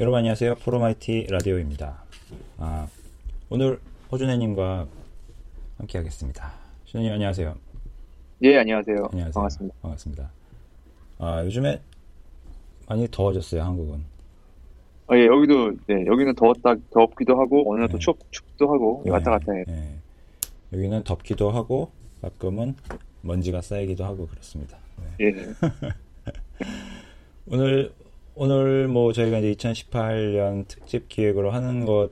여러분 안녕하세요. 포로마이티 라디오입니다. 아, 오늘 호준혜님과 함께 하겠습니다. 준혜님 안녕하세요. 예, 안녕하세요. 안녕하세요. 반갑습니다. 반갑습니다. 아, 요즘에 많이 더워졌어요, 한국은. 어, 예, 여기도, 네, 여기는 더웠다, 덥기도 하고, 어느 날또 네. 추, 춥기도 하고, 예, 왔다 갔다 해요. 네. 여기는 덥기도 하고 가끔은 먼지가 쌓이기도 하고 그렇습니다. 네. 예, 오늘 오늘 뭐 저희가 이제 2018년 특집 기획으로 하는 것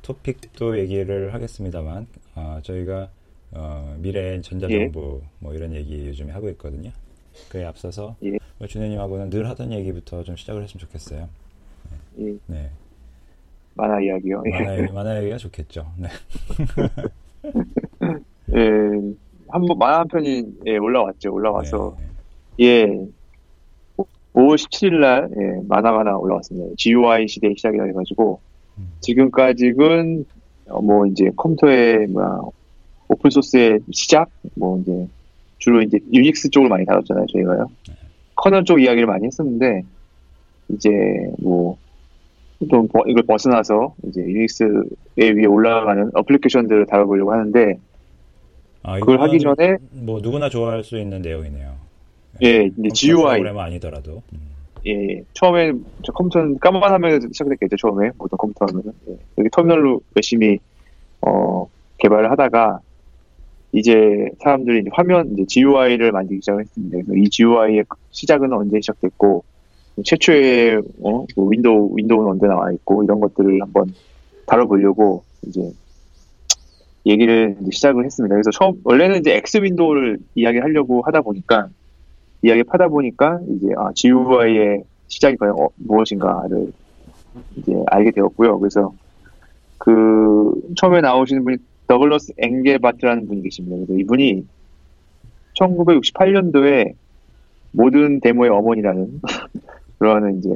토픽도 얘기를 하겠습니다만 아, 저희가 어, 미래 전자정부 뭐 이런 얘기 요즘에 하고 있거든요. 그에 앞서서 예. 뭐 준혜님하고는 늘 하던 얘기부터 좀 시작을 했으면 좋겠어요. 예, 네, 만화 이야기요. 예. 만화, 만화 얘기가 좋겠죠. 네, 예, 한 번, 만화 한 편이, 예, 올라왔죠. 올라와서, 네, 예, 5월 17일 날, 예, 만화가 하나 올라왔습니다. GUI 시대 시작이라 해가지고, 음. 지금까지는, 어, 뭐, 이제 컴퓨터의, 뭐야, 오픈 소스의 시작? 뭐, 이제, 주로 이제 유닉스 쪽을 많이 다뤘잖아요, 저희가요. 커널 쪽 이야기를 많이 했었는데, 이제, 뭐, 좀 버- 이걸 벗어나서, 이제 유닉스에 위에 올라가는 어플리케이션들을 다뤄보려고 하는데, 아, 그걸 하기 전에, 뭐 누구나 좋아할 수 있는 내용이네요. 예, 이제 GUI, 프로그램은 아니더라도. 음. 예, 처음에 저 컴퓨터는 까만 화면에서 시작됐겠죠, 처음에. 모든 컴퓨터 하면은. 예, 여기 터미널로 열심히, 어, 개발을 하다가, 이제 사람들이 이제 화면, 이제 GUI를 만들기 시작을 했습니다. 그래서 이 GUI의 시작은 언제 시작됐고, 최초의, 어, 그 윈도우, 윈도우는 언제 나와 있고, 이런 것들을 한번 다뤄보려고, 이제, 얘기를 이제 시작을 했습니다. 그래서 처음, 원래는 이제 X 윈도우를 이야기하려고 하다 보니까, 이야기 파다 보니까 이제 아, GUI의 시작이 과연 어, 무엇인가를 이제 알게 되었고요. 그래서 그 처음에 나오시는 분이 더글러스 엥겔바트라는 분이 계십니다. 그래서 이분이 1968년도에 모든 데모의 어머니라는 그런 이제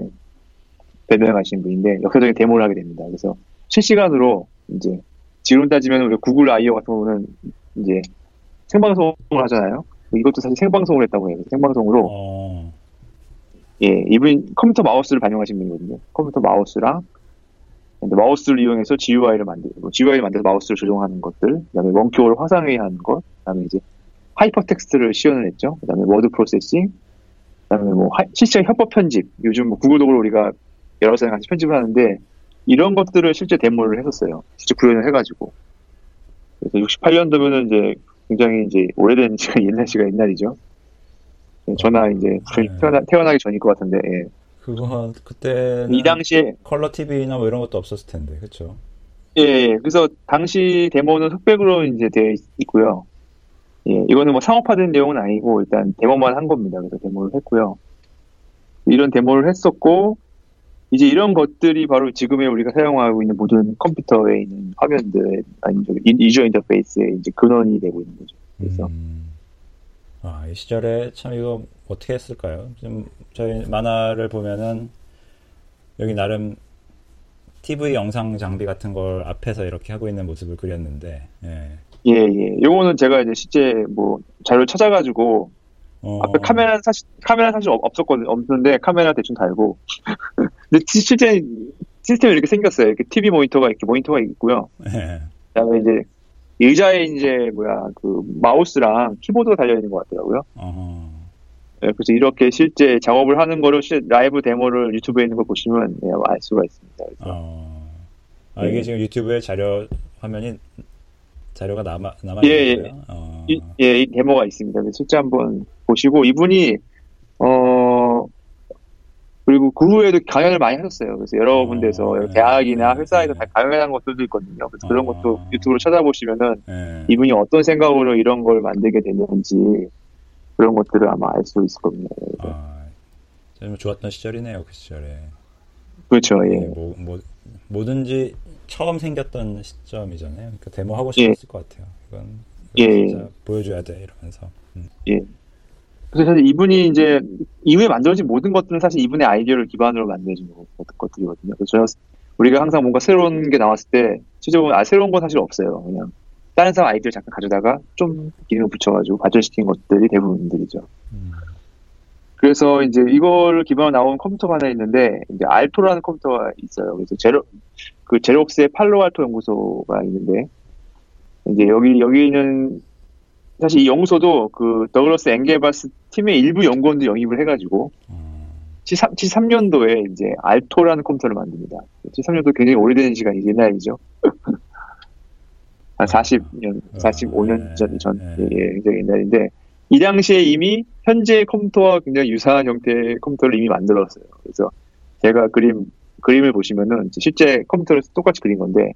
발명하신 분인데 역사적인 데모를 하게 됩니다. 그래서 실시간으로 이제 지금 따지면 Google I/O 같은 경우는 이제 생방송을 하잖아요. 이것도 사실 생방송을 했다고 해요. 생방송으로 어, 예, 이분이 컴퓨터 마우스를 발명하신 분이거든요. 컴퓨터 마우스랑 마우스를 이용해서 GUI를 만들고 GUI를 만들어서 마우스를 조정하는 것들, 그다음에 원격으로 화상회의하는 것, 그다음에 이제 하이퍼텍스트를 시연을 했죠. 그다음에 워드 프로세싱, 그다음에 뭐 하- 실시간 협업 편집. 요즘 뭐 구글 도구로 우리가 여러 사람 같이 편집을 하는데 이런 것들을 실제 데모를 했었어요. 직접 구현을 해가지고. 그래서 68년도면은 이제 굉장히 이제 오래된 시간, 옛날 시간 옛날이죠. 예, 저나 이제 저희 네. 태어나, 태어나기 전일 것 같은데, 예. 그거 그때는 이 당시에 컬러 TV나 뭐 이런 것도 없었을 텐데, 그렇죠? 예, 예. 그래서 당시 데모는 흑백으로 이제 되어 있- 있고요. 예, 이거는 뭐 상업화된 내용은 아니고 일단 데모만 한 겁니다. 그래서 데모를 했고요. 이런 데모를 했었고 이제 이런 것들이 바로 지금의 우리가 사용하고 있는 모든 컴퓨터에 있는 화면들 아니면 유저 인터페이스의 이제 근원이 되고 있는 거죠. 그래서 음, 아, 이 시절에 참 이거 어떻게 했을까요? 지금 저희 만화를 보면은 여기 나름 TV 영상 장비 같은 걸 앞에서 이렇게 하고 있는 모습을 그렸는데, 예. 예, 예. 요거는 제가 이제 실제 뭐 자료 찾아가지고 어, 앞에 카메라 사실 카메라 사실 없- 없었거든 없는데 카메라 대충 달고 근데 시- 실제 시스템이 이렇게 생겼어요. 이렇게 TV 모니터가 이렇게 모니터가 있고요. 예. 그다음에 이제 의자에 이제 뭐야 그 마우스랑 키보드가 달려 있는 것 같더라고요. 예, 그래서 이렇게 실제 작업을 하는 거를 실 라이브 데모를 유튜브에 있는 걸 보시면 예, 알 수가 있습니다. 어. 아, 이게 예. 지금 유튜브에 자료 화면이 자료가 남아 남아 예, 예. 있는 거예요? 어. 이, 예, 이 데모가 있습니다. 실제 한번 보시고 이분이 어 그리고 그 후에도 강연을 많이 하셨어요. 그래서 여러 어, 군데서 네. 대학이나 네, 회사에서 네. 다 강연한 것들도 있거든요. 그래서 그런 어. 것도 유튜브로 찾아보시면은 예. 이분이 어떤 생각으로 이런 걸 만들게 됐는지 그런 것들을 아마 알 수 있을 겁니다. 아, 정말 좋았던 시절이네요, 그 시절에. 그렇죠. 예. 뭐, 뭐, 뭐든지 처음 생겼던 시점이잖아요. 그러니까 데모 하고 예. 싶었을 것 같아요. 이건 예. 진짜 보여줘야 돼 이러면서. 음. 그래서 사실 이분이 이제 이후에 만들어진 모든 것들은 사실 이분의 아이디어를 기반으로 만들어진 것- 것들이거든요. 그래서 우리가 항상 뭔가 새로운 게 나왔을 때 실제로 아 새로운 건 사실 없어요. 그냥 다른 사람 아이디어 잠깐 가져다가 좀 기능을 붙여가지고 발전시킨 것들이 대부분들이죠. 음. 그래서 이제 이걸 기반으로 나온 컴퓨터가 하나 있는데 이제 알토라는 컴퓨터가 있어요. 그래서 제로 그 제록스의 팔로알토 연구소가 있는데 이제 여기 여기는 사실 이 연구소도 그 더글러스 앵게바스 팀의 일부 연구원도 영입을 해가지고 어, 73, 73년도에 이제 알토라는 컴퓨터를 만듭니다. 73년도 굉장히 오래된 시간이 옛날이죠. 한 40년, 45년 전, 전 네. 예, 굉장히 옛날인데 이 당시에 이미 현재 컴퓨터와 굉장히 유사한 형태의 컴퓨터를 이미 만들었어요. 그래서 제가 그림 그림을 보시면은 실제 컴퓨터를 똑같이 그린 건데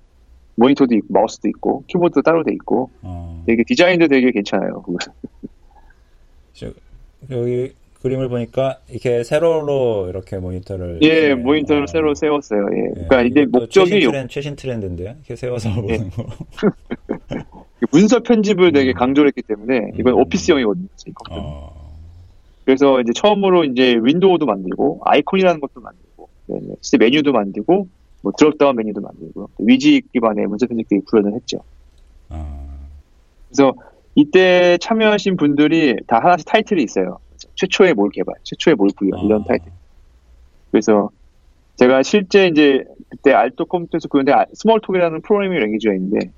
모니터도 있고 마우스도 있고 키보드도 따로 돼 있고 어. 되게 디자인도 되게 괜찮아요. 여기 그림을 보니까 이렇게 세로로 이렇게 모니터를 예, 모니터를 어, 새로 세웠어요. 예. 예, 그러니까 이것도 목적이 최신, 트렌드, 최신 트렌드인데요. 이렇게 세워서 예. 보는 거. 문서 편집을 되게 음. 강조를 했기 때문에 이건 음. 오피스형이거든요. 어. 그래서 이제 처음으로 이제 윈도우도 만들고 아이콘이라는 것도 만들고 네, 네. 메뉴도 만들고 뭐 드롭다운 메뉴도 만들고 위지 기반의 문서 편집기 구현을 했죠. 어. 그래서 이때 참여하신 분들이 다 하나씩 타이틀이 있어요. 최초의 몰 개발, 최초의 몰 구현 이런 어. 타이틀. 그래서 제가 실제 이제 그때 알토 컴퓨터에서 구현된 아- Smalltalk이라는 programming language가 있는데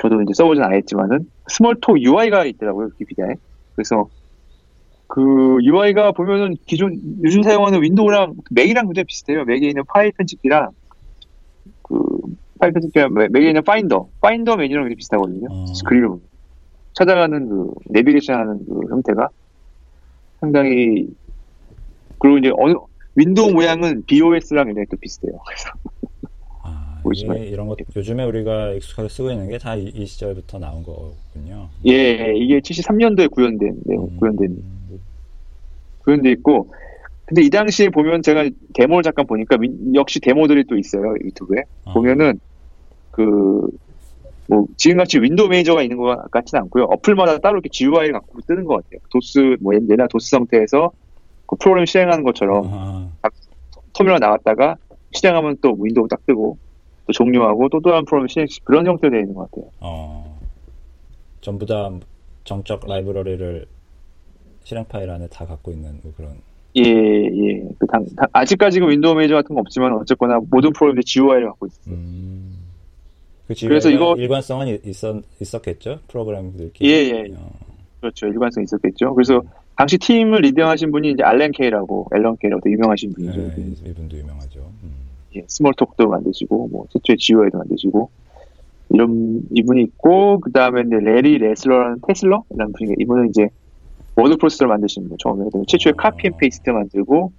저도 이제 써보진 않았지만은 Smalltalk UI가 있더라고요 위키피디아에. 그래서 그 UI가 보면은 기존 요즘 사용하는 윈도우랑 맥이랑 굉장히 비슷해요. 맥에 있는 파일 편집기랑 그 파일 편집기랑 맥- 맥에 있는 파인더, 파인더 메뉴랑 굉장히 비슷하거든요. 어. 보면. 찾아가는 그 내비게이션하는 그 형태가 상당히 그리고 이제 어느 윈도우 모양은 BeOS랑 굉장히 또 비슷해요. 그래서 아, 보시면- 이런 것 요즘에 우리가 익숙하게 쓰고 있는 게 다 이 시절부터 나온 거군요. 예, 이게 73년도에 구현된 내용, 음. 구현된 구현돼 있고 근데 이 당시에 보면 제가 데모를 잠깐 보니까 윈- 역시 데모들이 또 있어요 유튜브에. 어. 보면은 그 뭐 지금같이 window manager가 있는 것 같지는 않고요. 어플마다 따로 이렇게 GUI를 갖고 뜨는 것 같아요. 도스 뭐 옛날 도스 상태에서 그 프로그램 실행하는 것처럼 아, 터미널 나갔다가 실행하면 또 윈도우 딱 뜨고 또 종료하고 또 다른 프로그램 실행 그런 형태로 되어 있는 것 같아요. 어, 전부 다 정적 라이브러리를 실행 파일 안에 다 갖고 있는 뭐 그런. 예, 예. 그 당, 당- 아직까지 는 window manager 같은 건 없지만 어쨌거나 모든 프로그램들이 GUI를 갖고 있어요. 음. 그 그래서 이거- 일관성은 이- 있었 있었겠죠 프로그램들끼리. 예, 예. 어, 그렇죠. 일관성 이 있었겠죠. 그래서 당시 팀을 리드하신 분이 이제 알렌 케이라고, 앨런 케이라고 되게 유명하신 분이죠. 예, 이분도 유명하죠. 음. 예, Smalltalk도 만드시고, 뭐, 최초의 GUI도 만드시고, 이런, 이분이 있고, 그 다음에 이제 레리 레슬러라는 테슬러라는 분이, 이분은 이제 워드 프로세서를 만드신 분, 처음에. 아. copy and paste 만들고,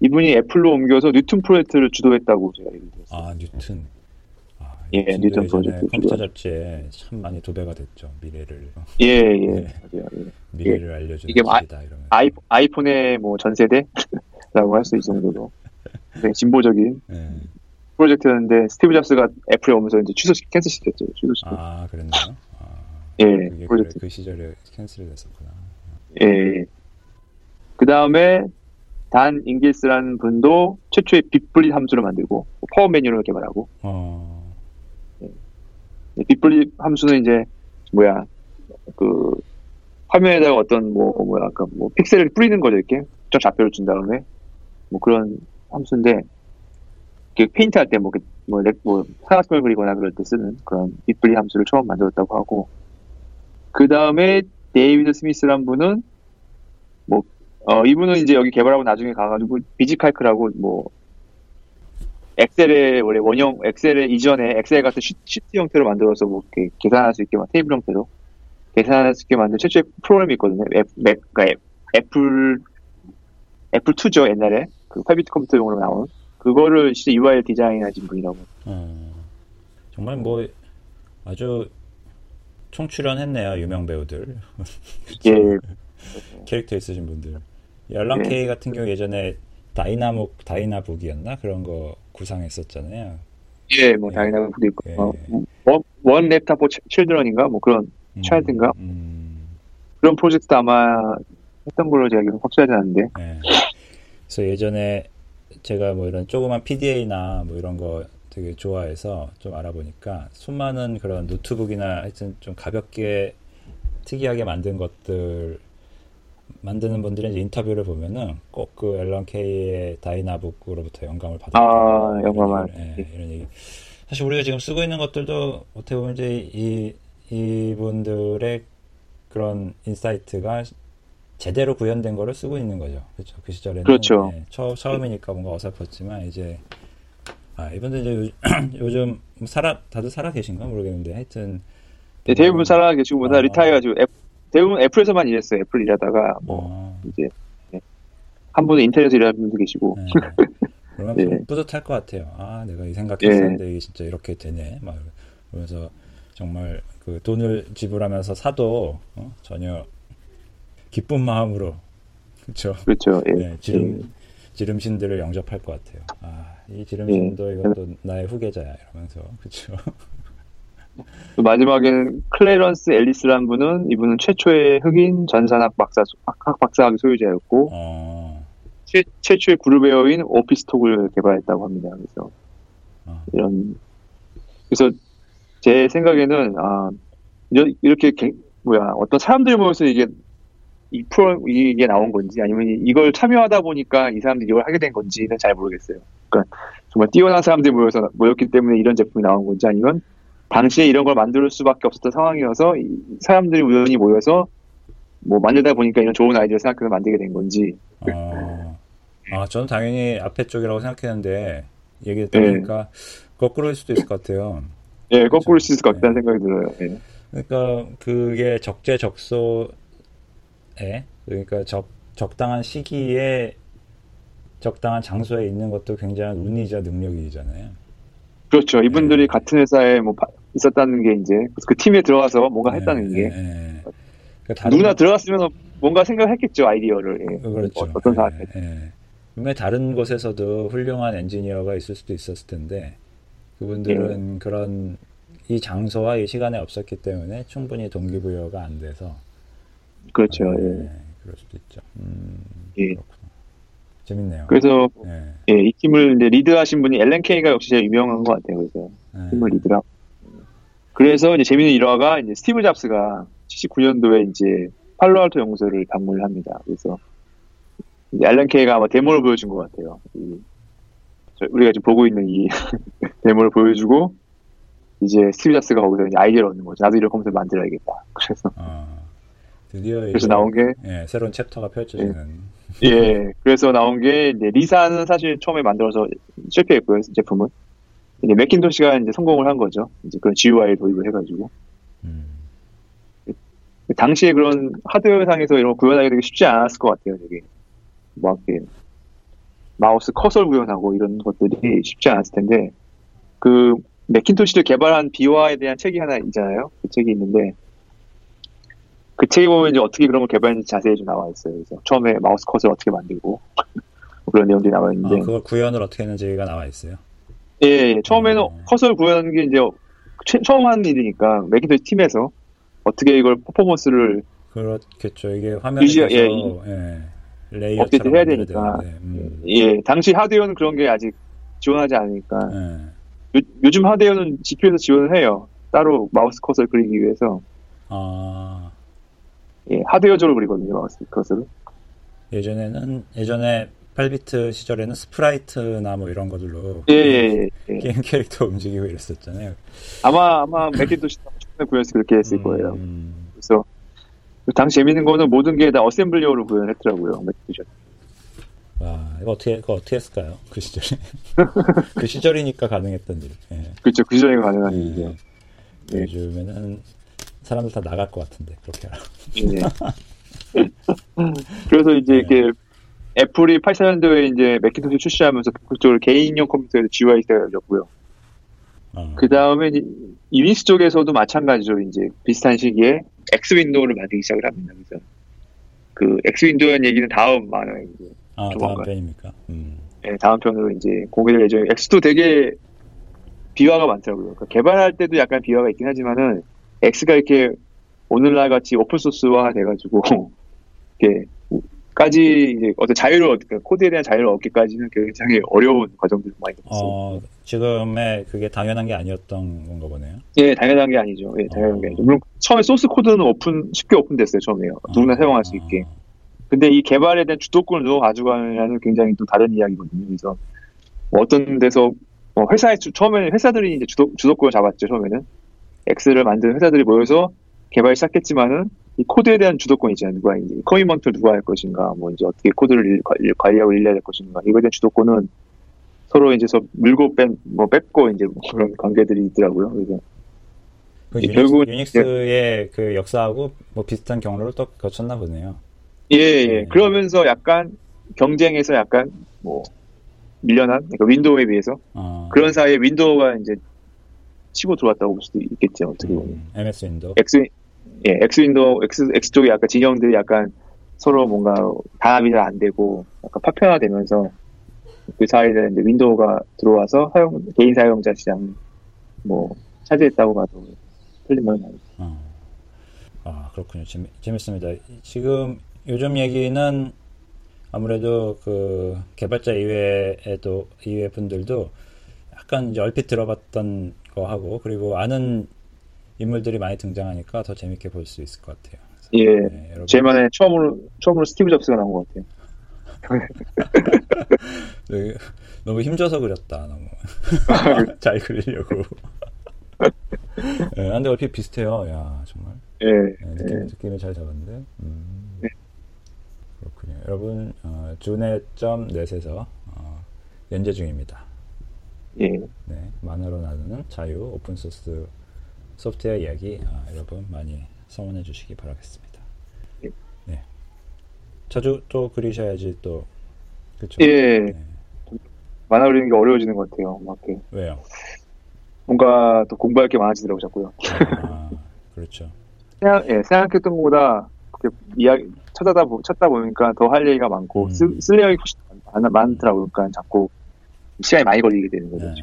이분이 애플로 옮겨서 뉴튼 프로젝트를 주도했다고 제가 얘기 들었어요. 아 뉴튼. 아, 예, 예전에 프로젝트 컴퓨터. 잡지에 참 많이 도배가 됐죠. 미래를 어, 예, 예. 네. 맞아요. 예. 미래를 알려주는 이게 뭐 길이다 이러면. 아이, 아이폰의 뭐 전세대라고 할 수 있을 정도로 굉장히 진보적인 예. 프로젝트였는데 스티브 잡스가 애플에 오면서 이제 취소 cancel 시켰죠. 취소시켰죠. 아 그랬나요? 아, 예, 프로젝트. 그 시절에 cancel이 됐었구나. 예. 그 다음에 댄 잉걸스라는 분도 최초의 BitBlt 함수를 만들고 팝업 메뉴를 개발하고. 어, 이 BitBlt 함수는 이제 뭐야 그 화면에다가 어떤 뭐 뭐야 아까 뭐 픽셀을 뿌리는 거죠 이렇게. 특정 좌표를 준 다음에. 뭐 그런 함수인데 그 페인트 할 때 뭐 뭐, 렉- 뭐 사각형을 그리거나 그럴 때 쓰는 그런 BitBlt 함수를 처음 만들었다고 하고. 그 다음에 데이비드 스미스란 분은 뭐 어, 이분은 이제 여기 개발하고 나중에 가가지고 비지칼크라고 뭐 엑셀의 원래 원형 엑셀의 이전에 엑셀 같은 시, 시트 형태로 만들어서 뭐 이렇게 계산할 수 있게 만 테이블 형태로 계산할 수 있게 만든 최초의 프로그램이 있거든요. 앱, 맥, 그러니까 앱, 애플 애플 2죠 옛날에 그 8비트 컴퓨터용으로 나온 그거를 진짜 UI 디자인하신 분이라고. 어, 정말 뭐 아주 총출연했네요 유명 배우들 예, 캐릭터 있으신 분들. 앨런 네. 케이 같은 경우 예전에 다이나목 Dynabook이었나 그런 거 구상했었잖아요. 예, 뭐 예. Dynabook도 있고 예. 어, One, One Laptop for Children인가 뭐 그런 음, Child인가? 음, 그런 프로젝트도 아마 했던 걸로 제가 기억 확실하지 않은데 네. 그래서 예전에 제가 뭐 이런 조그만 PDA나 뭐 이런 거 되게 좋아해서 좀 알아보니까 수많은 그런 노트북이나 하여튼 좀 가볍게 특이하게 만든 것들 만드는 분들의 인터뷰를 보면은 꼭 그 앨런 케이의 Dynabook으로부터 영감을 받았다. 아, 영감을. 예, 이런 얘기. 사실 우리가 지금 쓰고 있는 것들도 어떻게 보면 이제 이 이분들의 그런 insight가 제대로 구현된 거를 쓰고 있는 거죠. 그렇죠. 그 시절에는 그렇죠. 예, 처, 처음이니까 뭔가 어설펐지만 이제 아 이분들 이제 요, 요즘 살아 다들 살아 계신가 모르겠는데 하여튼 네, 대부분 살아 계시고 뭐다 아. 리타이어가지고 애- 대부분 애플에서만 일했어요. 애플 일하다가 뭐 어, 이제 네. 한 분은 인터넷에서 일하는 분도 계시고 네. 그러면 예. 좀 뿌듯할 것 같아요. 아, 내가 이 생각했었는데 이게 진짜 이렇게 되네. 막 그러면서 정말 그 돈을 지불하면서 사도 어? 전혀 기쁜 마음으로 그렇죠. 그렇죠. 예. 네, 지름 지름신들을 영접할 것 같아요. 아, 이 지름신도 예. 이것도 나의 후계자야 이러면서 그렇죠. 또 마지막에는 클레런스 앨리스라는 분은 이분은 최초의 흑인 전산학 박사 학 박사학위 소유자였고 어, 최, 최초의 그룹웨어인 오피스톡을 개발했다고 합니다. 그래서 어. 이런 그래서 제 생각에는 아 이렇게 개- 뭐야 어떤 사람들이 모여서 이게 이 프로 이게 나온 건지 아니면 이걸 참여하다 보니까 이 사람들이 이걸 하게 된 건지는 잘 모르겠어요. 그러니까 정말 뛰어난 사람들이 모여서 모였기 때문에 이런 제품이 나온 건지 아니면 당시에 이런 걸 만들 수밖에 없었던 상황이어서 이 사람들이 우연히 모여서 뭐 만들다 보니까 이런 좋은 아이디어를 생각해서 만들게 된 건지 어, 아, 저는 당연히 앞에 쪽이라고 생각했는데 얘기 듣다 네. 보니까 거꾸로일 수도 있을 것 같아요. 예 거꾸로 쓸수 네. 같다는 생각이 들어요. 예. 그러니까 그게 적재적소 에 그러니까 적 적당한 시기에 적당한 장소에 있는 것도 굉장한 운이자 능력이잖아요. 그렇죠. 이분들이 네. 같은 회사에 뭐 바- 있었다는 게 이제 그 팀에 들어가서 뭔가 했다는 게 예, 예. 그 다른 누구나 들어갔으면 뭔가 생각했겠죠 아이디어를. 예. 그렇죠. 어, 어떤 예, 사람이 예. 분명히 다른 곳에서도 훌륭한 엔지니어가 있을 수도 있었을 텐데 그분들은 예. 그런 이 장소와 이 시간에 없었기 때문에 충분히 동기부여가 안 돼서 그렇죠. 아, 예. 예, 그럴 수도 있죠. 음, 예. 그렇구나. 재밌네요. 그래서 예, 예, 이 팀을 이제 리드하신 분이 앨런 케이가 역시 제일 유명한 것 같아요. 그래서 예. 팀을 리드라. 그래서 이제 재밌는 일화가 이제 스티브 잡스가 79년도에 이제 팔로알토 연구소를 방문을 합니다. 그래서 이제 앨런 케이가 아마 데모를 보여준 것 같아요. 이, 저- 우리가 지금 보고 있는 이 데모를 보여주고 이제 스티브 잡스가 거기서 이제 아이디어를 얻는 거죠. 나도 이런 컴퓨터 만들어야겠다. 그래서 아, 드디어 그래서 나온 게 예, 새로운 chapter가 펼쳐지는 예, 그래서 나온 게 이제 리사는 사실 처음에 만들어서 실패했고요 제품은 이제 맥킨토시가 이제 성공을 한 거죠. 이제 그런 GUI 도입을 해가지고 음, 당시에 그런 하드웨어상에서 이런 거 구현하기 되게 쉽지 않았을 것 같아요. 되게 막 이렇게 마우스 커서를 구현하고 이런 것들이 쉽지 않았을 텐데 그 맥킨토시를 개발한 비화에 대한 책이 하나 있잖아요. 그 책이 있는데 그 책에 보면 이제 어떻게 그런 걸 개발했는지 자세히 좀 나와 있어요. 그래서 처음에 마우스 커서를 어떻게 만들고 뭐 그런 내용들이 나와 아, 있는데 그걸 구현을 어떻게 했는지가 나와 있어요. 예, 예. 처음에는 음. 커서를 구현하는 게 이제 최- 처음 하는 일이니까 맥킨토시 팀에서 어떻게 이걸 퍼포먼스를 그렇겠죠. 이게 화면에서 유지- 예, 예, layer처럼 업데이트 해야 되니까. 음, 예, 당시 하드웨어는 그런 게 아직 지원하지 않으니까 예. 요, 즘 하드웨어는 GPU에서 지원을 해요. 따로 마우스 커서를 그리기 위해서 아, 예, 하드웨어적으로 그리거든요 커서를. 예전에는 예전에 8비트 시절에는 sprite나 뭐 이런 것들로 예, 예, 예, 예. 게임 캐릭터 움직이고 이랬었잖아요. 아마 아마 맥킨토시 처음에 구현해서 그렇게 했을 거예요. 음, 그래서 당시 재밌는 거는 모든 게 다 어셈블리어로 구현했더라고요 맥킨토시. 와, 이거 어떻게 그거 어떻게 했을까요? 그 시절에 그 시절이니까 가능했던 일. 예. 그렇죠. 그 시절에 가능한 예. 일이죠. 예. 요즘에는 사람들 다 나갈 것 같은데 그렇게 하라. 예. 그래서 이제 네. 이렇게 애플이 84년도에 이제 맥킨토시 출시하면서 본격적으로 개인용 컴퓨터에서 GUI가 열렸고요. 어. 그 다음에 유닉스 쪽에서도 마찬가지로 이제 비슷한 시기에 X 윈도우를 만들기 시작을 합니다. 그래서 그 X 윈도우의 얘기는 다음 만화에 이제 아, 다음 조만간. 편입니까? 음. 예, 다음 편으로 이제 공개될 예정에 X도 되게 비화가 많더라고요. 그러니까 개발할 때도 약간 비화가 있긴 하지만은 X가 이렇게 오늘날 같이 open source화 돼가지고 이렇게 까지 이제 어떤 자유를 얻, 그러니까 코드에 대한 자유를 얻기까지는 굉장히 어려운 과정들이 많이 있었어요. 어, 지금의 그게 당연한 게 아니었던 건가 보네요. 예, 당연한 게 아니죠. 예, 당연한 게 어. 아니죠. 물론 처음에 소스 코드는 오픈 쉽게 오픈됐어요. 처음에요. 누구나 사용할 수 있게. 근데 이 개발에 대한 주도권을 누가 가져가느냐는 굉장히 또 다른 이야기거든요. 그래서 뭐 어떤 데서 뭐 회사에 처음에는 회사들이 이제 주도, 주도권을 잡았죠. 처음에는 X를 만드는 회사들이 모여서 개발 시작했지만은 이 코드에 대한 주도권 있잖아요. 누가 이제 commitment를 누가 할 것인가, 뭐 이제 어떻게 코드를 관리하고 일해야 될 것인가. 이거에 대한 주도권은 서로 이제 서 물고 뺀, 뭐 뺏고 이제 뭐 그런 관계들이 있더라고요. 그래서 그 유닉스, 결국은 유닉스의 그 역사하고 뭐 비슷한 경로를 또 거쳤나 보네요. 예, 예. 네. 그러면서 약간 경쟁에서 약간 뭐 밀려난 그러니까 윈도우에 비해서 어. 그런 사이에 윈도우가 이제 치고 들어왔다고 볼 수도 있겠죠. 어떻게 보면. 음, MS Windows. X 예, X Window X X 쪽에 약간 진영들이 약간 서로 뭔가 단합이 잘 안 되고 약간 파편화되면서 그 사이에 이제 윈도우가 들어와서 사용 개인 사용자 시장 뭐 차지했다고 봐도 틀린 말은 아니죠. 어. 아 그렇군요. 재미, 재밌습니다. 지금 요즘 얘기는 아무래도 그 개발자 이외에도 이외 분들도 약간 이제 얼핏 들어봤던 거 하고 그리고 아는 인물들이 많이 등장하니까 더 재밌게 볼 수 있을 것 같아요. 예, 네, 제 만에 처음으로 처음으로 스티브 잡스가 나온 것 같아요. 네, 너무 힘줘서 그렸다 너무 잘 그리려고. 네, 근데 얼핏 비슷해요. 야 정말. 예. 네, 느낌, 예. 느낌을 잘 잡았는데. 음, 예. 그렇군요. 여러분 어, 주네점넷에서 어, 연재 중입니다. 예. 네, 만화로 나누는 자유 오픈 소스 소프트웨어 이야기 아, 여러분 많이 성원해 주시기 바라겠습니다. 예. 네. 자주 또 그리셔야지 또 그렇죠. 예. 네. 만화 그리는 게 어려워지는 것 같아요. 막 이렇게. 왜요? 뭔가 또 공부할 게 많아지더라고 자꾸요. 아, 그렇죠. 생각, 예, 생각했던 것보다 그렇게 이야기 찾아다 찾다 보니까 더 할 얘기가 많고 음. 쓸, 쓸 얘기 훨씬 많, 많더라고요. 그러니까 자꾸 시간이 많이 걸리게 되는 거죠. 네.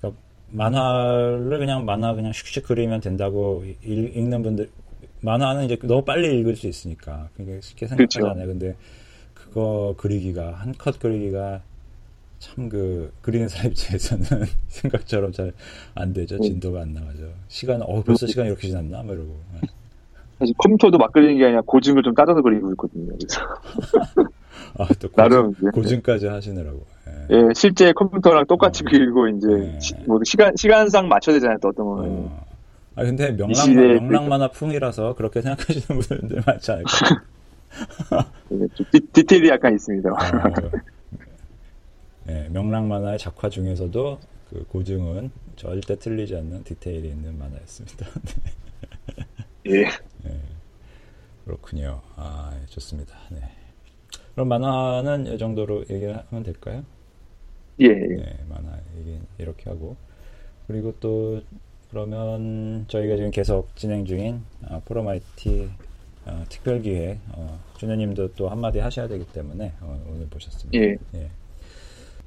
그러니까 만화를 그냥 만화 그냥 슉슉 그리면 된다고 읽, 는 분들 만화는 이제 너무 빨리 읽을 수 있으니까 그게 쉽게 생각하잖아요. 그렇죠. 근데 그거 그리기가 한 컷 그리기가 참 그 그리는 사람 입장에서는 생각처럼 잘 안 되죠. 네. 진도가 안 나가죠. 시간 어 벌써 시간 이렇게 지났나? 뭐 이러고. 네. 사실 컴퓨터도 막 그리는 게 아니라 고증을 좀 따져서 그리고 있거든요. 그래서 아, 또 고증, 나름 고증까지 하시느라고. 예. 예, 실제 컴퓨터랑 똑같이 어. 그리고 이제 예. 시, 뭐 시간 시간상 맞춰야 되잖아요. 또 어떤 거는. 어. 아 근데 명랑 명랑 만화 풍이라서 그렇게 생각하시는 분들 많지 않을까? 네, 디, 테일이 약간 있습니다. 아, 네, 명랑 만화의 작화 중에서도 그 고증은 절대 틀리지 않는 디테일이 있는 만화였습니다. 예. 네, 그렇군요. 아, 좋습니다. 네. 그럼 만화는 이 정도로 얘기하면 될까요? 예. 네, 만화 이렇게 하고 그리고 또 그러면 저희가 지금 계속 진행 중인 아, 프로마이티 어, 특별기획 어, 준현님도 또 한마디 하셔야 되기 때문에 어, 오늘 보셨습니다. 예. 예.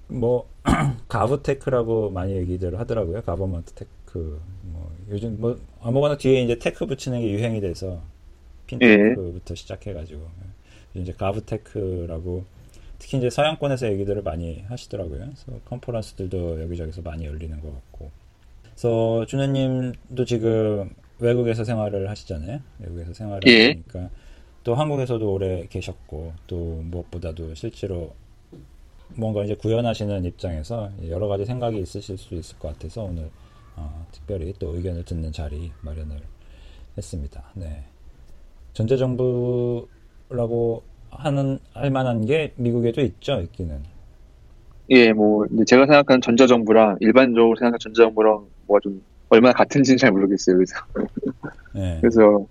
뭐 GovTech라고 많이 얘기들 하더라고요. government tech. 뭐 요즘 뭐 아무거나 뒤에 이제 tech 붙이는 게 유행이 돼서 핀테크부터 예. 시작해가지고 이제 가브테크라고 특히 이제 서양권에서 얘기들을 많이 하시더라고요. 그래서 컨퍼런스들도 여기저기서 많이 열리는 것 같고. 그래서 준현님도 지금 외국에서 생활을 하시잖아요. 외국에서 생활을 예. 하시니까 또 한국에서도 오래 계셨고 또 무엇보다도 실제로 뭔가 이제 구현하시는 입장에서 여러 가지 생각이 있으실 수 있을 것 같아서 오늘 어, 특별히 또 의견을 듣는 자리 마련을 했습니다. 네. 전제정부라고 하는 할 만한 게 미국에도 있죠, 있기는. 예, 뭐 제가 생각하는 전자정부랑 일반적으로 생각하는 전자정부랑 뭐가 좀 얼마나 같은지는 잘 모르겠어요. 그래서 네. 그래서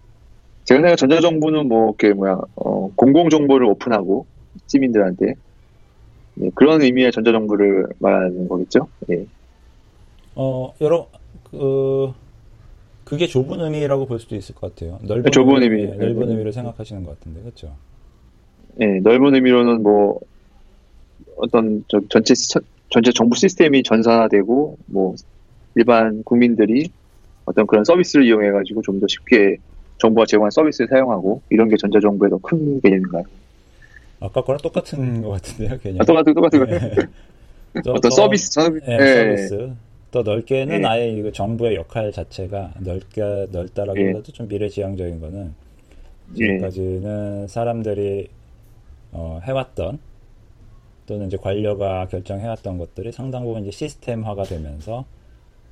제가 생각하는 전자정부는 뭐 이렇게 뭐야 어, 공공 정보를 오픈하고 시민들한테 네, 그런 의미의 전자정부를 말하는 거겠죠. 예. 어 여러 그 그게 좁은 의미라고 볼 수도 있을 것 같아요. 넓은 좁은 의미, 의미 넓은 의미를 생각하시는 것 같은데 그렇죠. 네, 넓은 의미로는 뭐 어떤 전체 전체 정부 시스템이 전산화되고 뭐 일반 국민들이 어떤 그런 서비스를 이용해 가지고 좀 더 쉽게 정부가 제공한 서비스를 사용하고 이런 게 전자정부의 더 큰 개념인가요? 아까 거랑 똑같은 것 같은데요, 개념. 아, 똑같은 똑같은 거. 네. 어떤 더, 서비스, 서비스. 네, 네. 서비스. 더 넓게는 네. 아예 이거 정부의 역할 자체가 넓게 넓다라기보다도 네. 좀 미래지향적인 거는 지금까지는 사람들이 어, 해왔던 또는 이제 관료가 결정해왔던 것들이 상당 부분 이제 시스템화가 되면서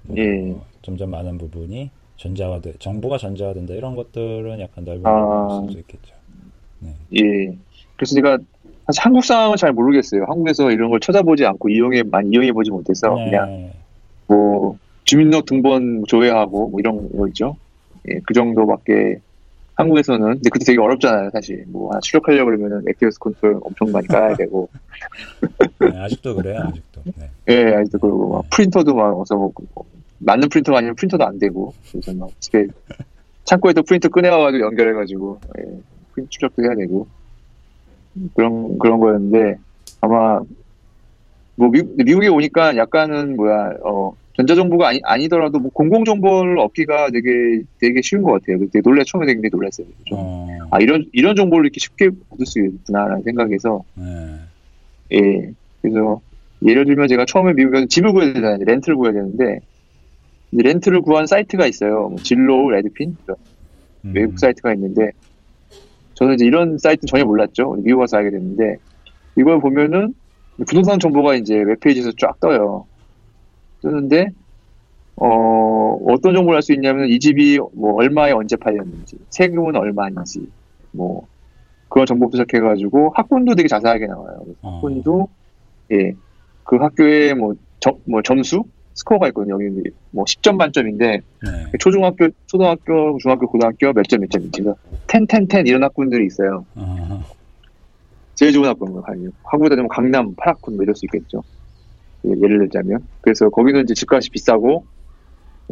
뭐 예. 점점 많은 부분이 전자화돼 정보가 전자화된다 이런 것들은 약간 넓은 아. 수도 있겠죠. 예. 그래서 제가 사실 한국 상황은 잘 모르겠어요. 한국에서 이런 걸 찾아보지 않고 이용해 많이 이용해 보지 못해서 그냥 네. 뭐 주민등록 등본 조회하고 뭐 이런 거 있죠. 예, 그 정도밖에 한국에서는 근데 그때 되게 어렵잖아요, 사실. 뭐 하나 출력하려고 그러면은 ActiveX control 엄청 많이 깔아야 되고. 네, 아직도 그래요, 아직도. 네. 예, 아직도 그리고 막 프린터도 막 어서 뭐, 뭐 맞는 프린터가 아니면 프린터도 안 되고. 그래서 막 집에 창고에서 프린터 꺼내와가지고 연결해가지고 예, 프린트 출력도 해야 되고 그런 그런 거였는데 아마 뭐 미국, 미국에 오니까 약간은 뭐야 어 전자정보가 아니, 아니더라도 뭐 공공정보를 얻기가 되게 되게 쉬운 것 같아요. 되게 놀래 처음에 되게 놀랐어요. 좀. 어, 아 이런 이런 정보를 이렇게 쉽게 얻을 수 있구나라는 생각에서 네. 예 그래서 예를 들면 제가 처음에 미국에 서 집을 구해야 되잖아요. 렌트를 구해야 되는데 렌트를 구한 사이트가 있어요. 뭐 Zillow, Redfin 이런 음, 외국 사이트가 있는데 저는 이제 이런 사이트는 전혀 몰랐죠. 미국 와서 알게 됐는데 이걸 보면은 부동산 정보가 이제 웹페이지에서 쫙 떠요. 뜨는데 어 어떤 정보를 알 수 있냐면 이 집이 뭐 얼마에 언제 팔렸는지 세금은 얼마인지 뭐 그런 정보부터 시작해가지고 학군도 되게 자세하게 나와요. 어, 학군도 예 그 학교에 뭐, 점, 뭐 점수 스코어가 있거든요. 여기 뭐 10점 만점인데 네. 초중학교, 초등학교, 중학교, 고등학교 몇 점, 몇 점인지. 그래서 10, 10, 10 이런 학군들이 있어요. 어, 제일 좋은 학군, 뭐, 학부다 되면 강남 8학군 뭐 이럴 수 있겠죠. 예, 예를 들자면. 그래서 거기는 이제 집값이 비싸고,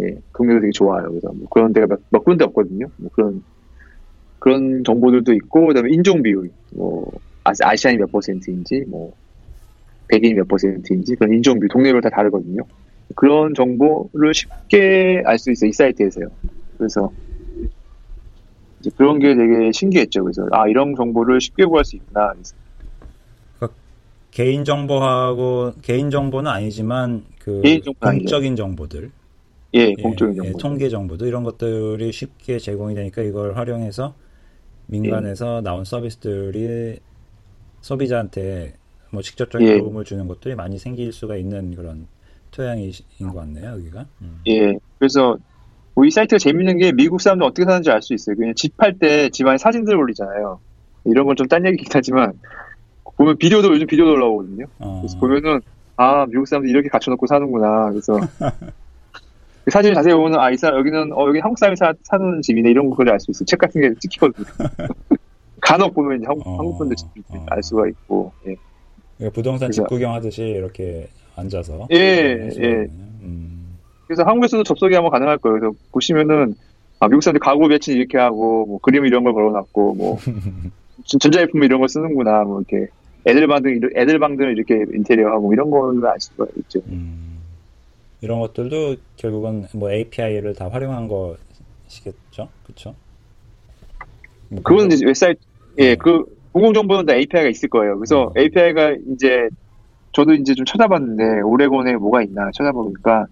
예, 경기도 되게 좋아요. 그래서 뭐 그런 데가 몇, 몇 군데 없거든요. 뭐 그런, 그런 정보들도 있고, 그 다음에 인종 비율, 뭐, 아, 아시안이 몇 퍼센트인지, 뭐, 백인이 몇 퍼센트인지, 그런 인종 비율, 동네별 다 다르거든요. 그런 정보를 쉽게 알 수 있어요. 이 사이트에서요. 그래서 그런 게 되게 신기했죠. 그래서 아 이런 정보를 쉽게 구할 수 있구나. 개인 정보하고 개인 정보는 아니지만 그. 공적인 정보들, 예, 예, 공적인 예, 정보. 통계 정보들 이런 것들이 쉽게 제공이 되니까 이걸 활용해서 민간에서 나온 서비스들이 소비자한테 뭐 직접적인 예. 도움을 주는 것들이 많이 생길 수가 있는 그런 토양인 것 같네요, 여기가. 음. 예, 그래서 뭐 이 사이트가 재밌는 게 미국 사람들 어떻게 사는지 알 수 있어요. 그냥 집 팔 때 집안에 사진들 올리잖아요. 이런 건 좀 딴 얘기긴 하지만 보면 비디오도 요즘 비디오도 올라오거든요. 어, 그래서 보면은 아 미국 사람들 이렇게 갖춰놓고 사는구나. 그래서 그 사진을 자세히 보면은 아이 사람 여기는 어 여기 한국 사람이 사, 사는 집이네 이런 걸 알 수 있어요. 책 같은 게 찍히거든요. 간혹 보면 이제 한국, 어, 한국 분들 집 어. 알 수가 있고 예. 그러니까 부동산 집 구경하듯이 이렇게 앉아서 예, 예. 음. 그래서 한국에서도 접속이 아마 가능할 거예요. 그래서 보시면은 아, 미국 사람들 가구 배치 이렇게 하고 뭐 그림 이런 걸 걸어놨고 뭐 전- 전자제품 이런 걸 쓰는구나 뭐 이렇게 애들 방들 이렇- 애들 방들은 이렇게 인테리어하고 이런 거를 알 수가 있죠. 음, 이런 것들도 결국은 뭐 API를 다 활용한 것이겠죠, 그렇죠? 뭐 그건 이제 웹사이트 예, 네. 그 공공 정보는 다 API가 있을 거예요. 그래서 음. API가 이제 저도 이제 좀 찾아봤는데 오레곤에 뭐가 있나 찾아보니까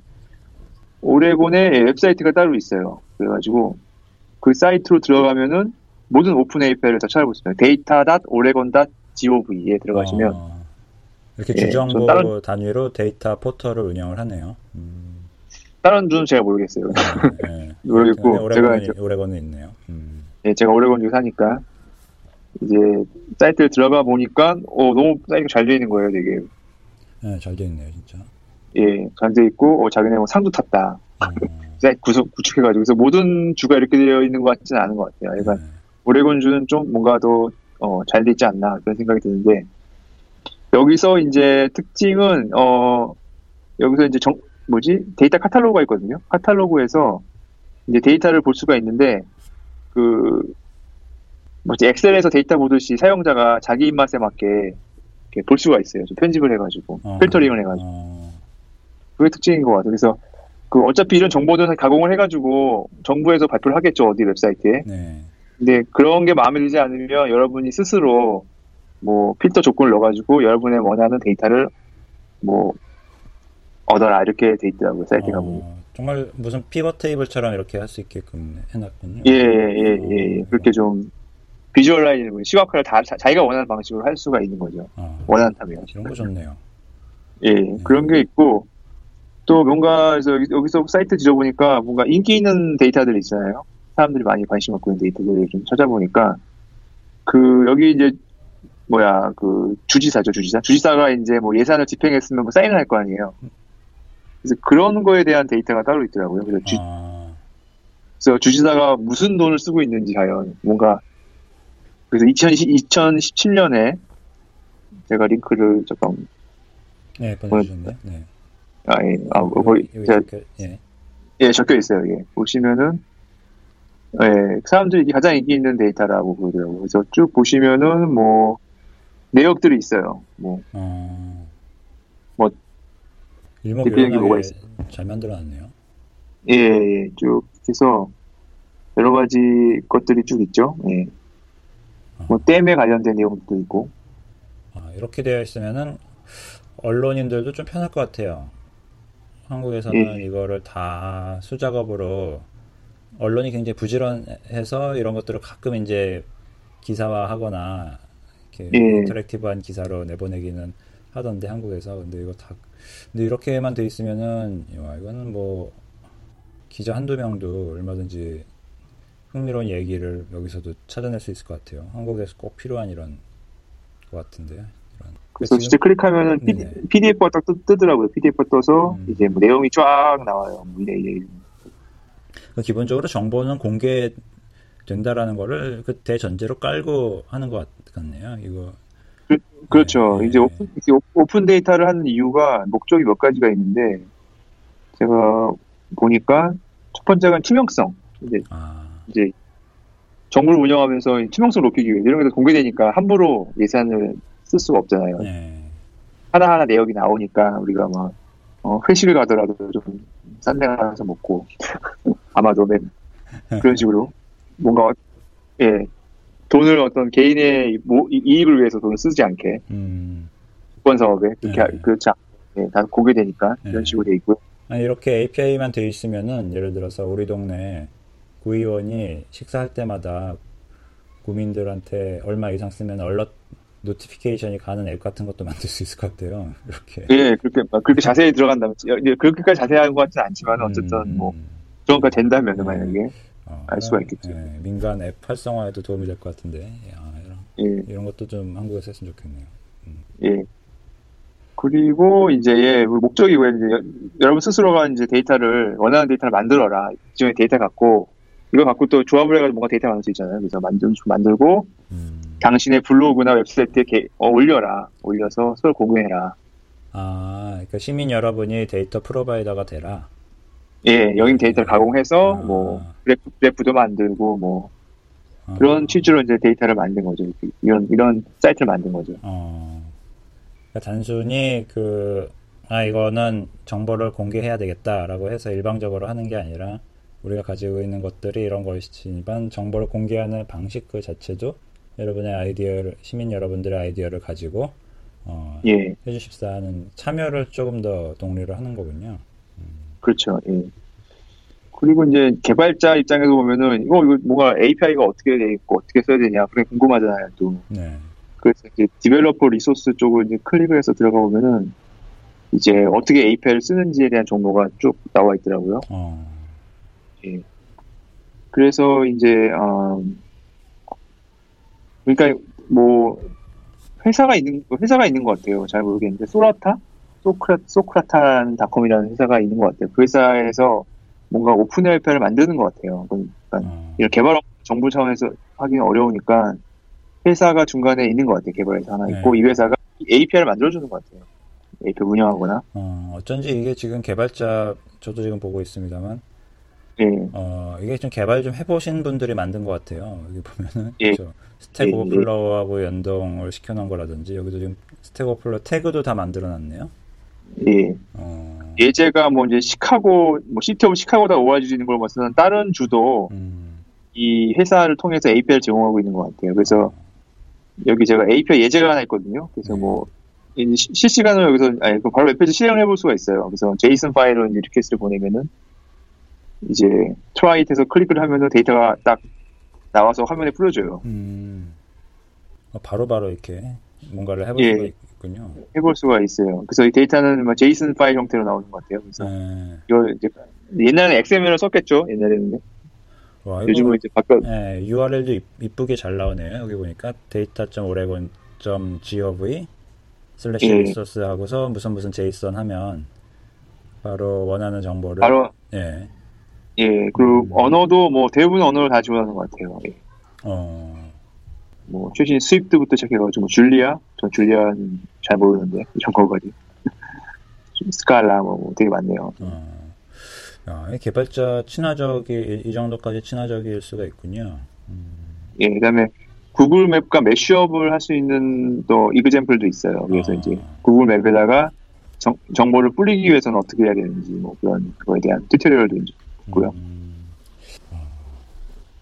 오레곤에 웹사이트가 따로 있어요. 그래가지고 그 사이트로 들어가면은 모든 open API를 다 찾아볼 수 있어요. data.oregon.gov에 들어가시면 어, 이렇게 예, 주정보 저 다른- 단위로 데이터 포털을 운영을 하네요. 음, 다른 주는 제가 모르겠어요. 네, 네. 모르겠고 제가 오레곤이, 이제 오레곤은 있네요. 음, 예, 제가 오레곤 주 사니까 이제 사이트에 들어가 보니까 어, 너무 사이트가 잘 되어 있는 거예요, 되게. 네, 잘 되어 있네요, 진짜. 예, 잘돼 있고 어, 자기네 뭐 상도 탔다. 어, 사이트 구석 구축해가지고 그래서 모든 주가 이렇게 되어 있는 것 같지는 않은 것 같아요. 그러니까 네. 오레곤 주는 좀 뭔가 더 어, 잘돼 있지 않나 그런 생각이 드는데 여기서 이제 특징은 어 여기서 이제 정 뭐지 데이터 카탈로그가 있거든요. 카탈로그에서 이제 데이터를 볼 수가 있는데 그 뭐지 엑셀에서 데이터 보듯이 사용자가 자기 입맛에 맞게 이렇게 볼 수가 있어요. 좀 편집을 해가지고 어, 필터링을 해가지고. 어, 그게 특징인 것 같아요. 그래서 그 어차피 이런 정보들 가공을 해가지고 정부에서 발표를 하겠죠 어디 웹사이트에. 네. 근데 그런 게 마음에 들지 않으면 여러분이 스스로 뭐 필터 조건을 넣어가지고 여러분의 원하는 데이터를 뭐 얻어라 이렇게 돼 있더라고요 사이트 가보면. 어, 정말 무슨 pivot table처럼 이렇게 할 수 있게끔 해놨군요. 예예예 예, 예, 예. 그렇게 좀 visualizing, 시각화를 다 자, 기가 원하는 방식으로 할 수가 있는 거죠. 아, 원한다면. 이런 거 좋네요. 예, 그런 게 있고, 또 뭔가, 여기서 사이트 뒤져보니까 뭔가 인기 있는 데이터들 있잖아요. 사람들이 많이 관심 갖고 있는 데이터들을 좀 찾아보니까, 그, 여기 이제, 뭐야, 그, 주지사죠, 주지사. 주지사가 이제 뭐 예산을 집행했으면 뭐 사인을 할 거 아니에요. 그래서 그런 거에 대한 데이터가 따로 있더라고요. 그래서, 주, 아, 그래서 주지사가 무슨 돈을 쓰고 있는지 과연, 뭔가, 그래서 2010, 2017년에 제가 링크를 잠깐, 네, 보내주셨네요. 네. 아, 예, 아, 뭐, 적혀- 예. 예, 적혀 있어요. 예. 보시면은 예, 사람들이 가장 인기 있는 데이터라고 그러더라고요. 그래서 쭉 보시면은 뭐 내역들이 있어요. 뭐 어, 뭐, 대표적인 뭐가 일목요연하게 잘 만들어놨네요. 예, 예, 쭉 해서 여러 가지 것들이 쭉 있죠. 예. 뭐 댐에 관련된 내용도 있고. 아, 이렇게 되어 있으면은 언론인들도 좀 편할 것 같아요. 한국에서는 예. 이거를 다 수작업으로 언론이 굉장히 부지런해서 이런 것들을 가끔 이제 기사화하거나 이렇게 예. 인터랙티브한 기사로 내보내기는 하던데 한국에서 근데 이거 다 근데 이렇게만 돼 있으면은 와, 이거는 뭐 기자 한두 명도 얼마든지 흥미로운 얘기를 여기서도 찾아낼 수 있을 것 같아요. 한국에서 꼭 필요한 이런 것 같은데요. 이런. 그래서 진짜 클릭하면은 네네. PDF가 딱 뜨, 뜨더라고요. PDF가 떠서 음. 이제 뭐 내용이 쫙 나와요. 뭐 이래 이래. 이래. 그 기본적으로 정보는 공개된다라는 거를 그 대전제로 깔고 하는 것 같네요. 이거 그렇죠. 네. 이제 open, o- open data를 하는 이유가 목적이 몇 가지가 있는데 제가 보니까 첫 번째가 투명성. 이제 아, 이제 정부를 운영하면서 투명성을 높이기 위해 이런 게 공개되니까 함부로 예산을 쓸 수가 없잖아요. 네. 하나하나 내역이 나오니까 우리가 막 어, 회식을 가더라도 좀 싼 데 가서 먹고 아마도 맨 그런 식으로 뭔가 예 돈을 어떤 개인의 모- 이- 이익을 위해서 돈을 쓰지 않게 음, 국권 사업에 그렇게 네. 그렇지 않게 예, 다 공개되니까 네. 이런 식으로 돼 있고요. 아니, 이렇게 API만 돼 있으면은 예를 들어서 우리 동네 구의원이 식사할 때마다 구민들한테 얼마 이상 쓰면 얼럿 노티피케이션이 가는 앱 같은 것도 만들 수 있을 것 같아요. 이렇게. 예, 그렇게 막 그렇게 자세히 들어간다면 예, 그렇게까지 자세한 것 같지는 않지만 어쨌든 음, 뭐 그런 거 된다면 네. 만약에 어, 알 수가 있겠죠. 예, 민간 앱 활성화에도 도움이 될 것 같은데 야, 이런, 예, 이런 것도 좀 한국에서 했으면 좋겠네요. 예. 그리고 이제 예, 목적이 왜 이제 여- 여러분 스스로가 이제 데이터를 원하는 데이터를 만들어라. 기존의 데이터 갖고 이거 갖고 또 조합을 해가지고 뭔가 데이터 만들 수 있잖아요. 그래서 만들 만들고 음. 당신의 블로그나 웹사이트에 게- 어, 올려라. 올려서 서로 공유해라. 아, 그러니까 시민 여러분이 data provider가 되라. 예, 여기 데이터를 가공해서 아. 뭐 그래프, 그래프도 만들고 뭐 어, 그런 취지로 이제 데이터를 만든 거죠. 이런 이런 사이트를 만든 거죠. 어, 그러니까 단순히 그, 아, 이거는 정보를 공개해야 되겠다라고 해서 일방적으로 하는 게 아니라 우리가 가지고 있는 것들이 이런 것이지만 정보를 공개하는 방식 그 자체도 여러분의 아이디어를, 시민 여러분들의 아이디어를 가지고 어, 예, 해주십사 하는 참여를 조금 더 독려를 하는 거군요. 그렇죠. 예. 그리고 이제 개발자 입장에서 보면은 이거 이거 뭔가 API가 어떻게 돼 있고 어떻게 써야 되냐 그게 궁금하잖아요. 또 네. 그래서 이제 developer resource 쪽을 이제 클릭을 해서 들어가 보면은 이제 어떻게 API를 쓰는지에 대한 정보가 쭉 나와 있더라고요. 어, 그래서 이제 음, 그러니까 뭐 회사가 있는 회사가 있는 것 같아요. 잘 모르겠는데 소라타 소크라 Socrata.com이라는 회사가 있는 것 같아요. 그 회사에서 뭔가 open API를 만드는 것 같아요. 그러니까 어, 이런 개발 정부 차원에서 하기는 어려우니까 회사가 중간에 있는 것 같아요. 개발회사 하나 있고 네. 이 회사가 API를 만들어주는 것 같아요. API 운영하거나. 어, 어쩐지 이게 지금 개발자, 저도 지금 보고 있습니다만, 예, 어, 이게 좀 개발 좀 해보신 분들이 만든 것 같아요. 여기 보면은, 예. 저 Stack 예, 예. Overflow하고 연동을 시켜놓은 거라든지, 여기도 지금 Stack Overflow 태그도 다 만들어놨네요. 예. 어, 예제가 뭐 이제 시카고, 뭐 City of Chicago다 나와지는 걸 봐서는 다른 주도 음, 이 회사를 통해서 API를 제공하고 있는 것 같아요. 그래서 여기 제가 API 예제가 하나 있거든요. 그래서 네. 뭐 실시간으로 여기서 아니 그 바로 웹페이지 실행을 해볼 수가 있어요. 그래서 JSON 파일로 이제 request를 보내면은 이제 try it에서 클릭을 하면은 데이터가 딱 나와서 화면에 뿌려줘요. 음. 어, 바로 바로 이렇게 뭔가를 해볼 예. 수가 있 군요. 해볼 수가 있어요. 그래서 이 데이터는 뭐 JSON 파일 형태로 나오는 것 같아요. 그래서 네. 이거 이제 옛날에 XML을 썼겠죠. 옛날에는 와, 요즘은 이제 바뀌어 네, URL도 이쁘게 잘 나오네요. 여기 보니까 data.oregon.gov slash 예. resource 하고서 무슨 무슨 JSON 하면 바로 원하는 정보를 바로 예. 예 그리고 언어도 뭐 대부분 언어를 다 지원하는 것 같아요. 예. 어. 뭐 최신 Swift부터 시작해가지고 뭐 Julia, 전 Julia는 잘 모르는데 이런 거까지 좀 스칼라 뭐 되게 많네요. 어. 야, 이 개발자 친화적이 이, 이 정도까지 친화적일 수가 있군요. 예, 그다음에 구글 맵과 매시업을 할 수 있는 또 이그젠플도 있어요. 그래서 아. 이제 구글 맵에다가 정, 정보를 뿌리기 위해서는 어떻게 해야 되는지 뭐 그런 그거에 대한 튜토리얼도 있고요. 음.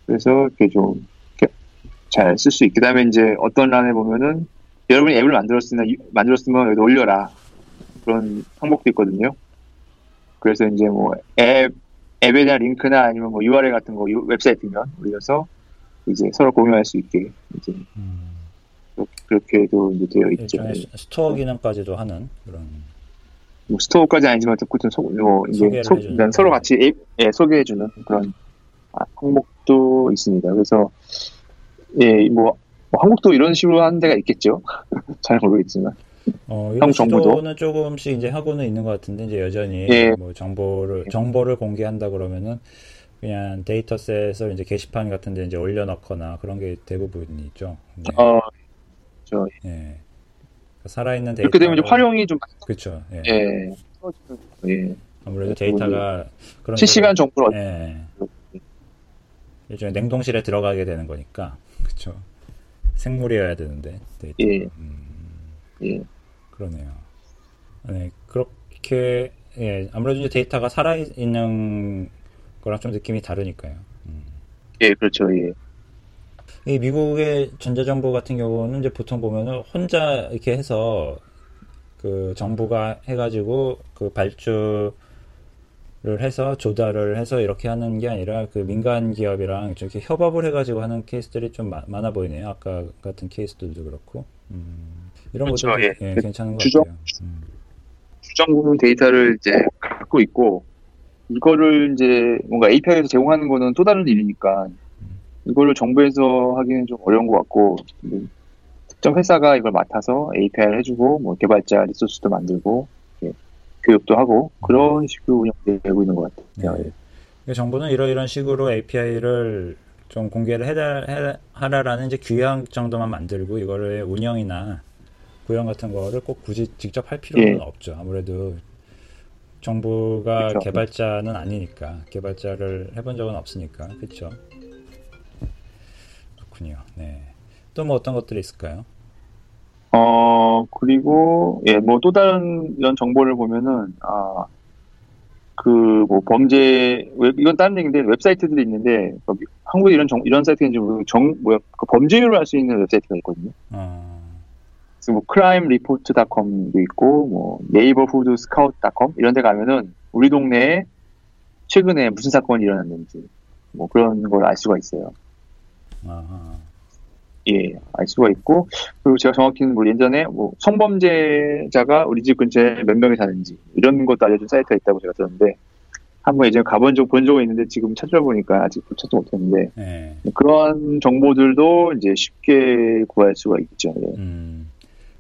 그래서 이렇게 좀 잘 쓸 수 있게. 그다음에 이제 어떤 란에 보면은 여러분이 앱을 만들었으면 만들었으면 여기 올려라 그런 항목도 있거든요. 그래서 이제 뭐 앱 앱에 대한 링크나 아니면 뭐 URL 같은 거 유- 웹사이트면 올려서 이제 서로 공유할 수 있게 이제 음. 그렇게도 이제 되어 있죠. 일종의 스- 스토어 기능까지도 하는 그런 뭐 스토어까지 아니지만 어쨌든 소, 뭐 이제 소, 서로 같이 앱, 예, 소개해주는 그런 아, 항목도 있습니다. 그래서 예, 뭐, 뭐 한국도 이런 식으로 하는 데가 있겠죠. 잘 모르겠지만. 어, 이런? 시도는 조금씩 이제 하고는 있는 것 같은데 이제 여전히 예. 뭐 정보를 정보를 공개한다 그러면은 그냥 dataset을 이제 게시판 같은 데 이제 올려놓거나 그런 게 대부분이죠. 네. 어, 저 예. 살아있는 데이터 그렇게 되면 이제 활용이 좀 그렇죠. 예. 예, 예, 아무래도 데이터가 그런 실시간 정보를 식으로- 예. 일종의 냉동실에 들어가게 되는 거니까 그렇죠. 생물이어야 되는데 데이터. 예, 음. 예, 그러네요. 네, 그렇게 예, 아무래도 이제 데이터가 살아 있는 거랑 좀 느낌이 다르니까요. 음. 예, 그렇죠. 예, 이 미국의 전자정보 같은 경우는 이제 보통 보면은 혼자 이렇게 해서 그 정부가 해가지고 그 발주 를 해서 조달을 해서 이렇게 하는 게 아니라 그 민간 기업이랑 이렇게 협업을 해가지고 하는 케이스들이 좀 마- 많아 보이네요. 아까 같은 케이스들도 그렇고 음, 이런 그렇죠, 것도 예. 예, 괜찮은 것 주저- 같아요. 음. 주정부는 데이터를 이제 갖고 있고 이거를 이제 뭔가 API에서 제공하는 거는 또 다른 일이니까 이거를 정부에서 하기는 좀 어려운 것 같고 뭐 특정 회사가 이걸 맡아서 API를 해주고 뭐 개발자 리소스도 만들고 교육도 하고 그런 식으로 운영되고 있는 것 같아요. 네. 그러니까 정부는 이러이런 식으로 API를 좀 공개를 해라, 해라- 하라라는 이제 규약 정도만 만들고 이거를 운영이나 구형 같은 거를 꼭 굳이 직접 할 필요는 예. 없죠. 아무래도 정부가 그쵸. 개발자는 아니니까 개발자를 해본 적은 없으니까 그렇죠. 그렇군요. 네. 또 뭐 어떤 것들이 있을까요? 어, 그리고, 예, 뭐 또 다른 이런 정보를 보면은, 아, 그, 뭐 범죄, 웹, 이건 다른 얘기인데, 웹사이트들이 있는데, 한국에 이런 정, 이런 사이트가 있는지 모르고, 정, 뭐야, 그 범죄율을 알 수 있는 웹사이트가 있거든요. 어, 그래서 뭐, crimereport.com도 있고, 뭐, neighborhoodscout.com 이런 데 가면은, 우리 동네에 최근에 무슨 사건이 일어났는지, 뭐 그런 걸 알 수가 있어요. 아하. 예, 알 수가 있고, 그리고 제가 정확히는 뭐 예전에 뭐 성범죄자가 우리 집 근처에 몇 명이 사는지 이런 것도 알려준 사이트가 있다고 제가 들었는데 한번 예전에 가본 적 본 적은 있는데 지금 찾아보니까 아직 찾지 못했는데 네. 그런 정보들도 이제 쉽게 구할 수가 있죠. 예. 음,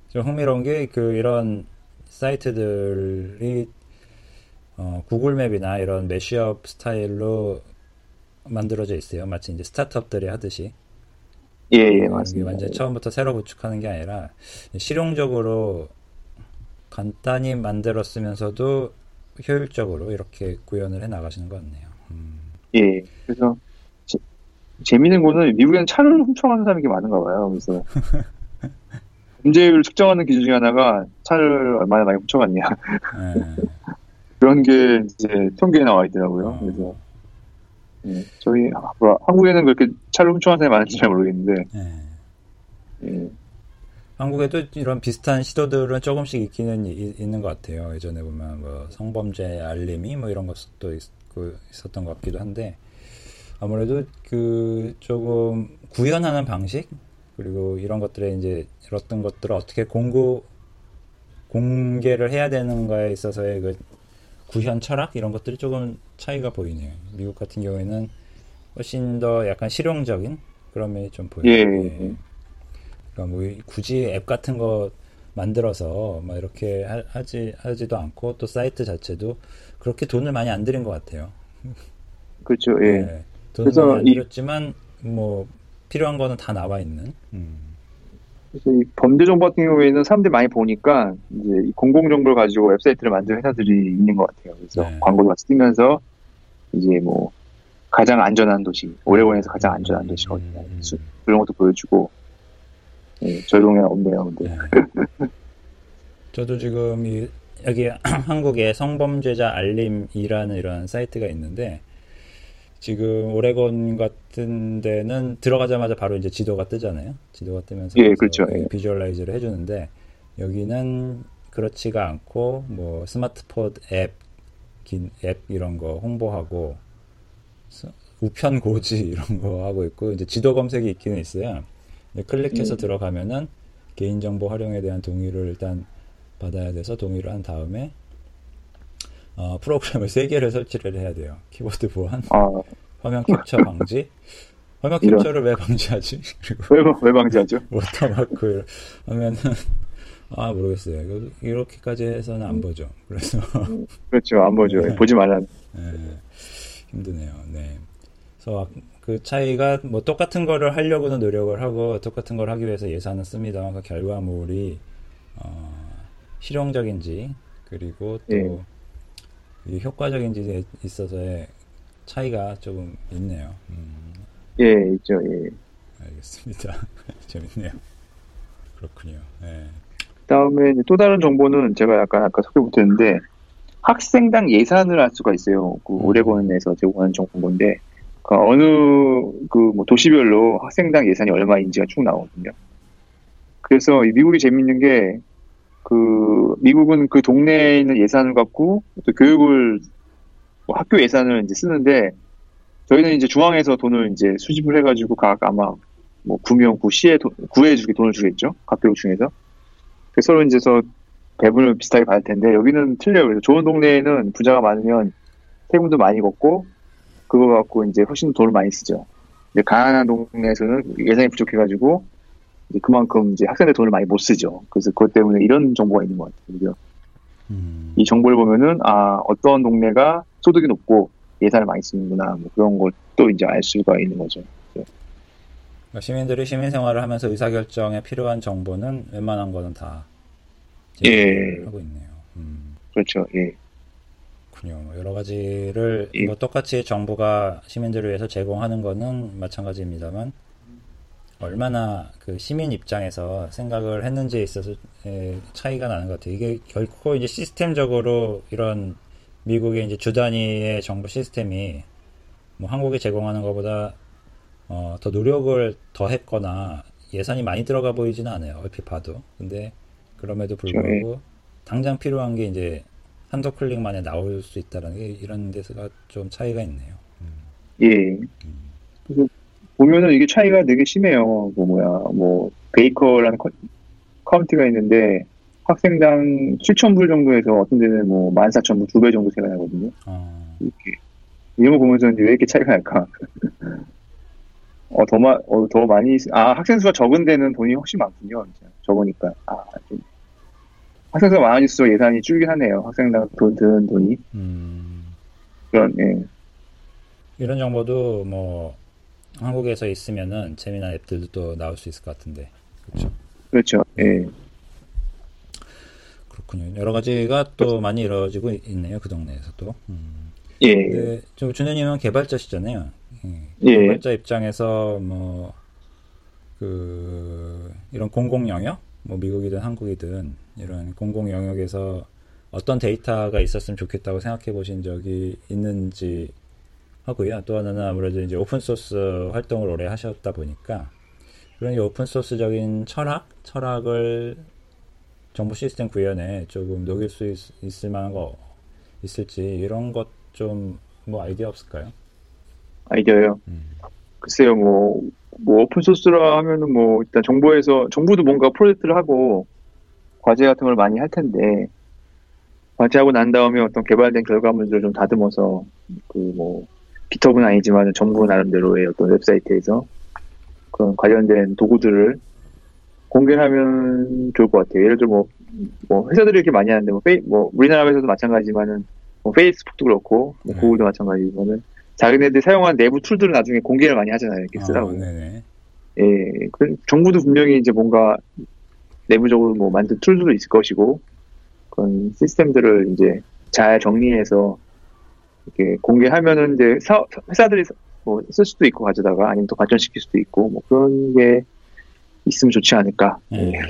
좀 흥미로운 게 그 이런 사이트들이 어, 구글 맵이나 이런 매시업 스타일로 만들어져 있어요. 마치 이제 스타트업들이 하듯이. 예, 예, 이게 맞습니다. 완전 처음부터 새로 구축하는 게 아니라 실용적으로 간단히 만들었으면서도 효율적으로 이렇게 구현을 해 나가시는 것 같네요. 음, 예, 그래서 제- 재미있는 거는 미국에는 차를 훔쳐가는 사람이 많은가 봐요. 그래서 범죄율을 측정하는 기준 중에 하나가 차를 얼마나 많이 훔쳐갔냐 예. 그런 게 이제 통계에 나와 있더라고요. 어. 그래서 예, 저희 아, 뭐, 한국에는 그렇게 차를 훔쳐가는 사람이 많은지 잘 모르겠는데 예. 예, 한국에도 이런 비슷한 시도들은 조금씩 있기는 이- 있는 것 같아요. 예전에 보면 뭐 성범죄 알림이 뭐 이런 것도 있고 있었던 것 같기도 한데 아무래도 그 조금 구현하는 방식 그리고 이런 것들에 이제 이런 것들을 어떻게 공고 공개를 해야 되는가에 있어서의 그 구현 철학 이런 것들이 조금 차이가 보이네요. 미국 같은 경우에는 훨씬 더 약간 실용적인 그런 면이 좀 보여요. 예. 예. 그러니까 뭐 굳이 앱 같은 거 만들어서 막 이렇게 하, 지 하지도 않고 또 사이트 자체도 그렇게 돈을 많이 안 들인 것 같아요. 그렇죠. 예. 네. 돈을 많이 안 들였지만 뭐 필요한 거는 다 나와 있는. 음. 그래서 이 범죄 정보 같은 경우에는 사람들이 많이 보니까 이제 공공 정보를 가지고 웹사이트를 만드는 회사들이 있는 것 같아요. 그래서 네. 광고를 같이 뜨면서 이제 뭐 가장 안전한 도시, 오레곤에서 가장 안전한 도시가 어디냐 음. 그런 것도 보여주고 네, 저희 동네 없네요. 근데. 네. 저도 지금 이, 여기 한국에 성범죄자 알림이라는 이런 사이트가 있는데 지금 오레곤 같은 데는 들어가자마자 바로 이제 지도가 뜨잖아요. 지도가 뜨면서 예, 그렇죠. 예. visualize를 해주는데 여기는 그렇지가 않고 뭐 스마트폰 앱, 긴 앱 이런 거 홍보하고 우편 고지 이런 거 하고 있고 이제 지도 검색이 있기는 있어요. 클릭해서 음. 들어가면은 개인정보 활용에 대한 동의를 일단 받아야 돼서 동의를 한 다음에 어, 프로그램을 세 개를 설치를 해야 돼요. 키보드 보안, 아. 화면 캡처 방지. 화면 캡처를. 왜 방지하지? 그리고 왜, 왜 방지하죠? 워터마크 하면은 아 모르겠어요. 이렇게까지 해서는 안 보죠. 그래서 그렇죠, 안 보죠. 네. 보지 말라. 네. 힘드네요. 네. 그래서 그 차이가 뭐 똑같은 거를 하려고는 노력을 하고 똑같은 걸 하기 위해서 예산을 씁니다만 그 결과물이 어, 실용적인지 그리고 또 예. 효과적인지에 있어서의 차이가 조금 있네요. 음. 예, 있죠. 예. 알겠습니다. 재밌네요. 그렇군요. 예. 다음에 또 다른 정보는 제가 약간 아까 소개 못했는데 학생당 예산을 알 수가 있어요. 그 음. 오레곤에서 제공하는 정보인데 그 어느 그 뭐 도시별로 학생당 예산이 얼마인지가 쭉 나오거든요. 그래서 미국이 재밌는 게 그 미국은 그 동네에 있는 예산을 갖고 또 교육을 뭐 학교 예산을 이제 쓰는데 저희는 이제 중앙에서 돈을 이제 수집을 해가지고 각 아마 뭐 구명 구 시에 구해 주게 돈을 주겠죠 각 교육 중에서 그래서 서로 이제 서 배분을 비슷하게 받을 텐데 여기는 틀려요. 그래서 좋은 동네에는 부자가 많으면 세금도 많이 걷고 그거 갖고 이제 훨씬 돈을 많이 쓰죠. 근데 가난한 동네에서는 예산이 부족해가지고 그만큼 이제 학생들 돈을 많이 못 쓰죠. 그래서 그것 때문에 이런 정보가 있는 것 같아요. 그죠? 음. 이 정보를 보면은 아 어떤 동네가 소득이 높고 예산을 많이 쓰는구나 뭐 그런 걸 또 이제 알 수가 있는 거죠. 그러니까 시민들이 시민 생활을 하면서 의사결정에 필요한 정보는 웬만한 거는 다 예. 하고 있네요. 음. 그렇죠. 예. 그렇군요. 뭐 여러 가지를 예. 뭐 똑같이 정부가 시민들을 위해서 제공하는 거는 마찬가지입니다만 얼마나 그 시민 입장에서 생각을 했는지에 있어서 차이가 나는 것 같아요. 이게 결코 이제 시스템적으로 이런 미국의 이제 주 단위의 정부 시스템이 뭐 한국에 제공하는 것보다 어, 더 노력을 더 했거나 예산이 많이 들어가 보이지는 않아요. 얼핏 봐도. 근데 그럼에도 불구하고 당장 필요한 게 이제 한도 클릭 만에 나올 수 있다는 게 이런 데서가 좀 차이가 있네요. 음. 예. 음. 보면은 이게 차이가 되게 심해요. 뭐 뭐야, 뭐 베이커라는 카운티가 있는데 학생당 7,000불 정도에서 어떤 데는 뭐 14,000불 두 배 정도 세가 나거든요. 아. 이렇게 이런 거 보면서 이제 왜 이렇게 차이가 날까? 어, 더, 마, 어, 더 많이, 아, 학생 수가 적은 데는 돈이 훨씬 많군요. 적으니까. 아, 좀. 학생 수가 많아질수록 예산이 줄긴 하네요. 학생당 돈, 드는 돈이. 음. 그런, 예. 이런 정보도 뭐, 한국에서 있으면은 재미난 앱들도 또 나올 수 있을 것 같은데. 그렇죠. 그렇죠. 예. 그렇군요. 여러 가지가 또. 많이 이루어지고 있네요. 그 동네에서도. 음. 예. 좀 준현님은 개발자시잖아요. 예. 개발자 입장에서 뭐 그 이런 공공 영역, 뭐 미국이든 한국이든 이런 공공 영역에서 어떤 데이터가 있었으면 좋겠다고 생각해 보신 적이 있는지 하고요. 또 하나는 아무래도 이제 open source 활동을 오래 하셨다 보니까 그런 open source적인 철학, 철학을 정보 시스템 구현에 조금 녹일 수 있, 을 만한 거 있을지 이런 것 좀 뭐 아이디어 없을까요? 아이디어요. 음. 글쎄요, 뭐, 뭐 open source라 하면은 뭐 일단 정부에서 정부도 뭔가 프로젝트를 하고 과제 같은 걸 많이 할 텐데 과제하고 난 다음에 어떤 개발된 결과물들을 좀 다듬어서 그 뭐 기톱은 아니지만 정부 나름대로의 어떤 웹사이트에서 그런 관련된 도구들을 공개하면 좋을 것 같아요. 예를 들어 뭐, 뭐 회사들이 이렇게 많이 하는데 뭐, 페이, 뭐 우리나라 에서도 마찬가지지만은 뭐 페이스북도 그렇고 뭐 네. 구글도 마찬가지지만은 자기네들 사용한 내부 툴들을 나중에 공개를 많이 하잖아요. 이렇게 쓰라고. 어, 네네. 예, 그 정부도 분명히 이제 뭔가 내부적으로 뭐 만든 툴들도 있을 것이고 그런 시스템들을 이제 잘 정리해서 이렇게 공개하면은 이제 사, 회사들이 뭐 쓸 수도 있고 가져다가 아니면 또 발전시킬 수도 있고 뭐 그런 게 있으면 좋지 않을까. 네. 예.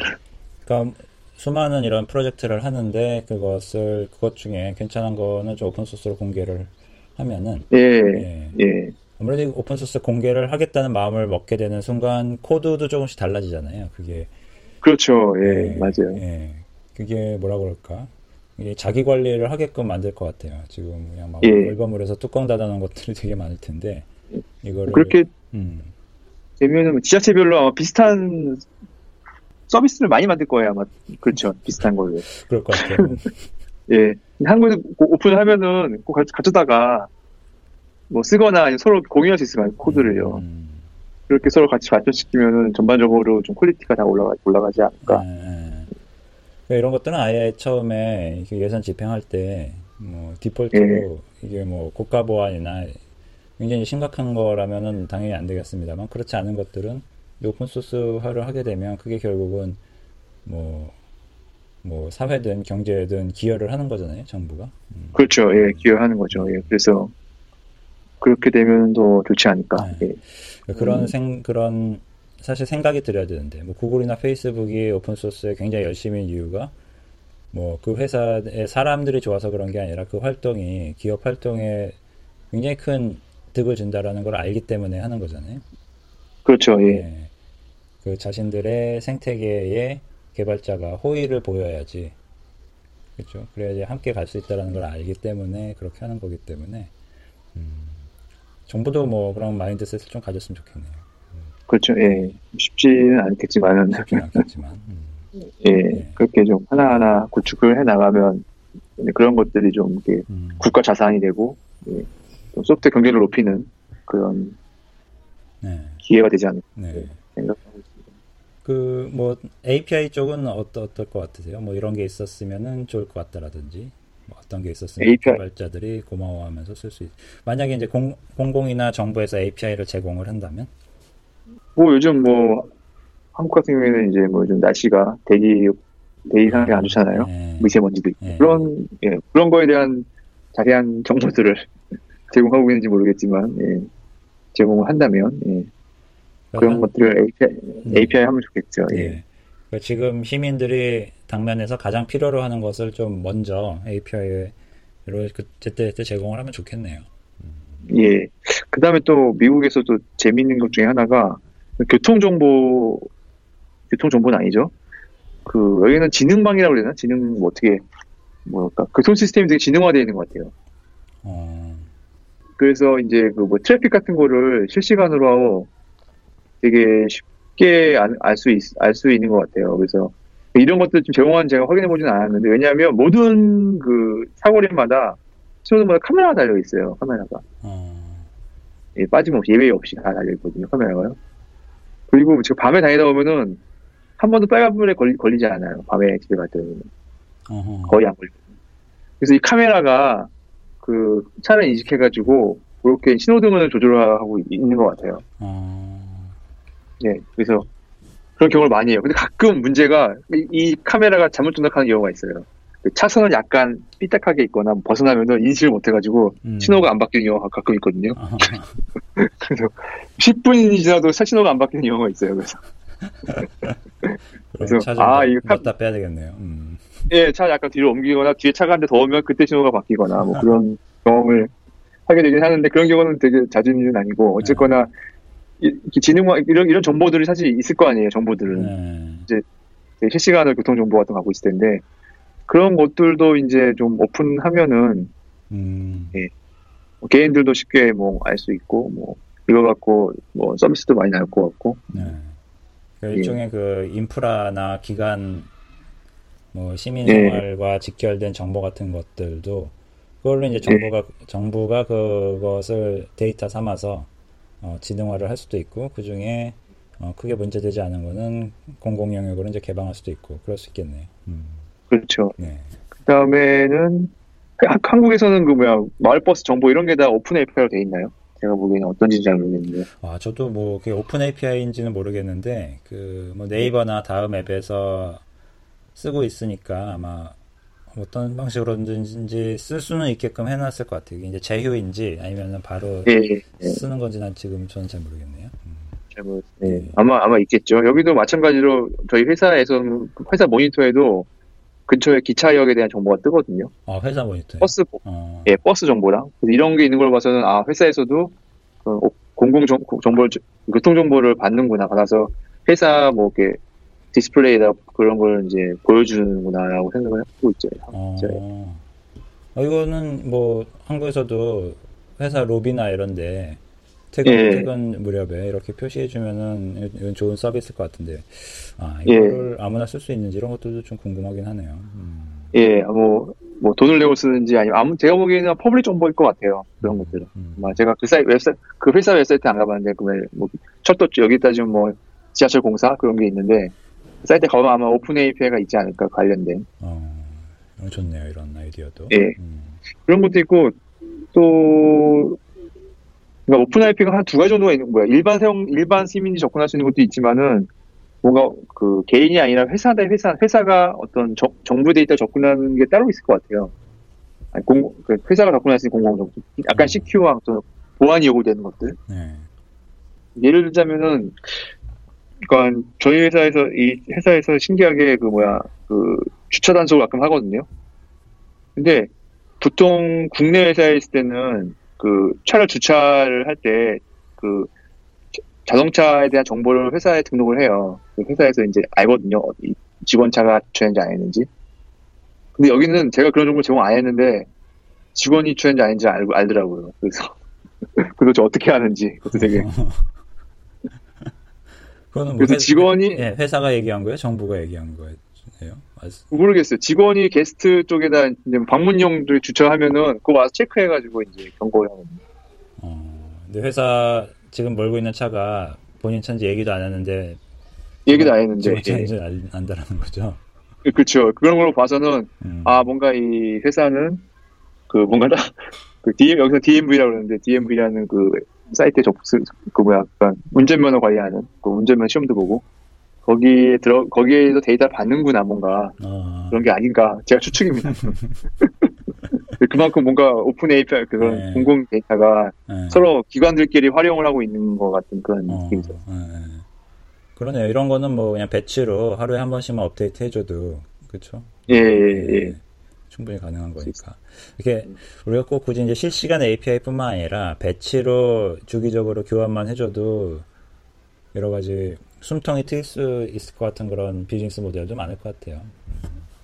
그러니까 수많은 이런 프로젝트를 하는데 그것을 그것 중에 괜찮은 거는 좀 오픈 소스로 공개를 하면은 예, 예. 예, 아무래도 오픈 소스 공개를 하겠다는 마음을 먹게 되는 순간 코드도 조금씩 달라지잖아요. 그게 그렇죠. 예, 예, 맞아요. 예. 그게 뭐라 그럴까? 자기 관리를 하게끔 만들 것 같아요. 지금 그냥 막 예. 월버물에서 뚜껑 닫아놓은 것들이 되게 많을 텐데 이거를 그렇게 음, 되면은 지자체별로 아마 비슷한 서비스를 많이 만들 거예요. 아마 그렇죠. 비슷한 걸로. 그럴 것 같아요. 예. 한국에서 꼭 오픈하면은 꼭 가- 가져다가 뭐 쓰거나 서로 공유할 수 있으면 코드를요. 음, 그렇게 서로 같이 발전시키면은 전반적으로 좀 quality가 다 올라가, 올라가지 않을까. 예, 예. 그러니까 이런 것들은 아예 처음에 예산 집행할 때 뭐 디폴트로 이게 뭐 고가 보안이나 굉장히 심각한 거라면은 당연히 안 되겠습니다만 그렇지 않은 것들은 이 open source화를 하게 되면 그게 결국은 뭐, 뭐 사회든 경제든 기여를 하는 거잖아요, 정부가. 음. 그렇죠. 예, 기여하는 거죠. 예. 그래서 그렇게 되면 더 좋지 않을까. 네. 예. 그런 음. 생 그런 사실 생각이 들어야 되는데 뭐 구글이나 페이스북이 오픈 소스에 굉장히 열심인 이유가 뭐 그 회사의 사람들이 좋아서 그런 게 아니라 그 활동이 기업 활동에 굉장히 큰 득을 준다라는 걸 알기 때문에 하는 거잖아요. 그렇죠. 예. 예. 그 자신들의 생태계에 개발자가 호의를 보여야지. 그렇죠. 그래야지 함께 갈 수 있다라는 걸 알기 때문에 그렇게 하는 거기 때문에 음, 정부도 뭐 그런 mindset을 좀 가졌으면 좋겠네요. 그렇죠. 예. 쉽지는 않겠지만은, 쉽진 않겠지만. 음. 예. 그렇게 좀 하나하나 구축을 해 나가면 그런 것들이 좀 이렇게 음. 국가 자산이 되고, 예. 좀 소프트 경제를 높이는 그런 네. 기회가 되지 않을까 네. 생각하고 있습니다. 그 뭐 API 쪽은 어떠, 어떨 것 같으세요? 뭐 이런 게 있었으면은 좋을 것 같다라든지 뭐 어떤 게 있었으면 API. 개발자들이 고마워하면서 쓸 수 있. 만약에 이제 공, 공공이나 정부에서 API를 제공을 한다면 뭐 요즘 뭐 한국 같은 경우에는 이제 뭐 요즘 날씨가 대기 대기 상황이 안 좋잖아요. 네. 미세먼지도 있고 네. 그런 예, 그런 거에 대한 자세한 정보들을 제공하고 있는지 모르겠지만 예, 제공을 한다면 예, 그런 것들을 API, 음. API 하면 좋겠죠. 예. 예. 그러니까 지금 시민들이 당면에서 가장 필요로 하는 것을 좀 먼저 API로 그때 그때 제공을 하면 좋겠네요. 예. 그 다음에 또 미국에서도 재밌는 것 중에 하나가 교통 정보, 교통 정보는 아니죠. 그, 여기는 지능망이라고 그러나? 지능, 뭐 어떻게, 뭐랄까. 교통 시스템이 되게 지능화되어 있는 것 같아요. 어, 그래서 이제 그 뭐 트래픽 같은 거를 실시간으로 되게 쉽게 알수 알 수 있는 것 같아요. 그래서 이런 것들 좀 제공한 제가 확인해 보지는 않았는데 왜냐하면 모든 그 사거리마다 신호등마다 카메라가 달려 있어요. 카메라가 어, 예, 빠짐없이 예외 없이 다 달려 있거든요. 카메라가요. 그리고 제가 밤에 다니다 보면은 한 번도 빨간불에 걸리, 걸리지 않아요. 밤에 집에 갈 때는 어허. 거의 안 걸리고. 그래서 이 카메라가 그 차를 인식해가지고 그렇게 신호등을 조절하고 있는 것 같아요. 어, 네, 그래서 그런 경우를 많이 해요. 근데 가끔 문제가 이, 이 카메라가 잘못 전락하는 경우가 있어요. 그 차선을 약간 삐딱하게 있거나 벗어나면은 인식을 못해가지고 음. 신호가 안 바뀌는 경우가 가끔 있거든요. 그래서 10분이 지나도 차 신호가 안 바뀌는 경우가 있어요. 그래서 그래서, 아, 이거 카- 넣다 빼야 되겠네요. 음. 예, 차 약간 뒤로 옮기거나 뒤에 차가 한 대 더 오면 그때 신호가 바뀌거나 뭐 그런 경험을 하게 되긴 하는데 그런 경우는 되게 잦은 일은 아니고 어쨌거나 이- 이렇게 지능화 이런 이런 정보들이 사실 있을 거 아니에요. 정보들은 네. 되게 실시간으로 교통 정보 같은 거 갖고 있을 텐데 그런 것들도 이제 좀 오픈하면은 음. 개인들도 쉽게 뭐 알 수 있고 뭐 이거 갖고 뭐 서비스도 많이 나올 것 같고. 네. 그 일종의 예. 그 인프라나 기관 뭐 시민 생활과 예. 직결된 정보 같은 것들도 그걸로 이제 정부가 예. 정부가 그것을 데이터 삼아서 어, 지능화를 할 수도 있고 그 중에 어, 크게 문제되지 않은 거는 공공 영역으로 이제 개방할 수도 있고 그럴 수 있겠네요. 음. 그렇죠. 네. 그 다음에는 한국에서는 그 뭐야 마을버스 정보 이런 게 다 open API로 돼 있나요? 제가 보기에는 어떤지 잘 모르겠는데. 아 저도 뭐 그게 오픈 API인지는 모르겠는데 그 뭐 네이버나 다음 앱에서 쓰고 있으니까 아마 어떤 방식으로든지 쓸 수는 있게끔 해놨을 것 같아요. 이제 제휴인지 아니면 바로 예, 예, 예. 쓰는 건지 난 지금 저는 잘 모르겠네요. 음. 잘 모르. 예. 네. 아마 아마 있겠죠. 여기도 마찬가지로 저희 회사에서 회사 모니터에도 근처에 기차역에 대한 정보가 뜨거든요. 아 회사 모니터. 버스 어. 예 버스 정보랑 이런 게 있는 걸 봐서는 아 회사에서도 그 공공 정보 교통 정보를 받는구나 받아서 회사 뭐 이렇게 디스플레이에다 그런 걸 이제 보여주는구나라고 생각을 하고 있죠. 어. 어, 이거는 뭐 한국에서도 회사 로비나 이런데 퇴근, 예. 퇴근 무렵에 이렇게 표시해주면은 이건 좋은 서비스일 것 같은데 아 이거를 예. 아무나 쓸 수 있는지 이런 것들도 좀 궁금하긴 하네요. 음. 예, 뭐, 뭐 돈을 내고 쓰는지 아니면 아무 제가 보기에는 public 정보일 것 같아요. 그런 음, 것들은. 음. 뭐 제가 그 사이트 웹사이트 그 회사 웹사이트 안 가봤는데 그뭐 철도 여기 따지면 뭐 지하철 공사 그런 게 있는데 사이트에 가보면 아마 open API가 있지 않을까 관련된. 어, 좋네요 이런 아이디어도. 예. 음. 그런 것도 있고 또 그러니까 open API가 한 두 가지 정도가 있는 거야. 일반 사용 일반 시민이 접근할 수 있는 것도 있지만은 뭔가 그 개인이 아니라 회사 대 회사 회사가 어떤 저, 정부 데이터 접근하는 게 따로 있을 것 같아요. 아니, 공, 그 회사가 접근할 수 있는 공공 정보, 약간 음. CQ와 어떤 보안이 요구되는 것들. 네. 예를 들자면은 그러니까 저희 회사에서 이 회사에서 신기하게 그 뭐야 그 주차 단속을 가끔 하거든요. 근데 보통 국내 회사에 있을 때는 그 차를 주차를 할 때 그 자동차에 대한 정보를 회사에 등록을 해요. 그 회사에서 이제 알거든요. 직원 차가 주차했는지 안 했는지. 근데 여기는 제가 그런 정보를 제공 안 했는데 직원이 주차했는지 아닌지 알, 알더라고요. 그래서 그래서 저 어떻게 하는지 그것도 되게 그거는 뭐 그래서 회, 직원이 예, 회사가 얘기한 거예요? 정부가 얘기한 거예요? 모르겠어요. 직원이 게스트 쪽에다 이제 방문용들 주차하면은 그거 와서 체크해가지고 이제 경고를 하거든요. 어, 근데 회사 지금 몰고 있는 차가 본인 차인지 얘기도 안 했는데 얘기도 안 했는데 차인지 예. 안다라는 거죠. 그렇죠. 그런 걸로 봐서는 음. 아 뭔가 이 회사는 그 뭔가 다 그 DM 여기서 DMV라고 그러는데 DMV라는 그 사이트에 접수 그 뭐야 약간 운전면허 관리하는 그 운전면 시험도 보고 거기에 들어 거기에도 데이터를 받는구나 뭔가 어. 그런 게 아닌가 제가 추측입니다. 그만큼 뭔가 open API 그런 네. 공공 데이터가 네. 서로 기관들끼리 활용을 하고 있는 것 같은 그런 어, 느낌이죠. 네. 그러네요. 이런 거는 뭐 그냥 배치로 하루에 한 번씩만 업데이트 해줘도 그렇죠. 예, 예, 예. 네. 충분히 가능한 거니까. 이렇게 우리가 꼭 굳이 이제 실시간 API뿐만 아니라 배치로 주기적으로 교환만 해줘도 여러 가지 숨통이 트일 수 있을 것 같은 그런 비즈니스 모델도 많을 것 같아요.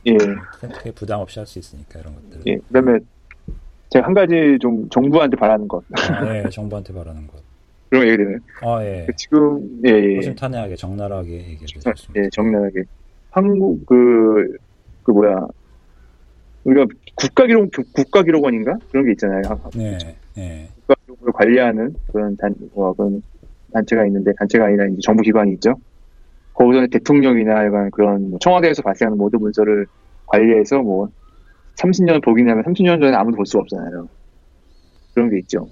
예. 선택에 부담 없이 할 수 있으니까 이런 것들. 예. 그다음에 제가 한 가지 좀 정부한테 바라는 것. 아, 예, 정부한테 바라는 것. 그런 얘기 되네. 아, 예. 그 지금 예, 예. 허심탄회하게 적나라하게 얘기해 주셨습니다. 예, 적나라하게. 한국 그그 그 뭐야 우리가 국가기록 국가기록원인가 그런 게 있잖아요. 네, 네. 국가기록을 관리하는 그런 단 뭐, 그런 단체가 있는데 단체가 아니라 이제 정부 기관이 있죠. 거기서는 대통령이나 약간 그런 뭐 청와대에서 발생하는 모든 문서를 관리해서 뭐 30년 보기냐면 30년 전에 아무도 볼 수가 없잖아요. 그런 게 있죠.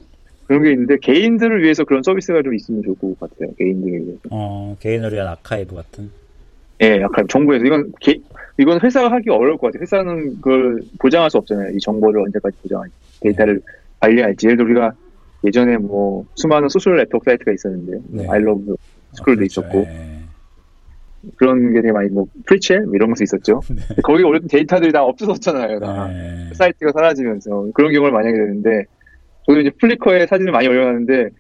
그런 게 있는데 개인들을 위해서 그런 서비스가 좀 있으면 좋을 것 같아요. 개인들에 위해서. 어, 개인을 위한 아카이브 같은. 예, 약간 정부에서 이건 개, 이건 회사가 하기 어려울 것 같아요. 회사는 그걸 보장할 수 없잖아요. 이 정보를 언제까지 보장할지, 데이터를 네. 관리할지. 예를 들어 우리가 예전에 뭐 수많은 social network 사이트가 있었는데, 네. 아이러브 스쿨도 아, 그렇죠. 있었고, 네. 그런 게 되게 많이 뭐 프리첼 뭐 이런 것도 있었죠. 네. 거기 올렸던 데이터들이 다 없어졌잖아요. 다 네. 사이트가 사라지면서 그런 경우를 많이 하게 되는데, 저도 이제 Flickr에 사진을 많이 올려놨는데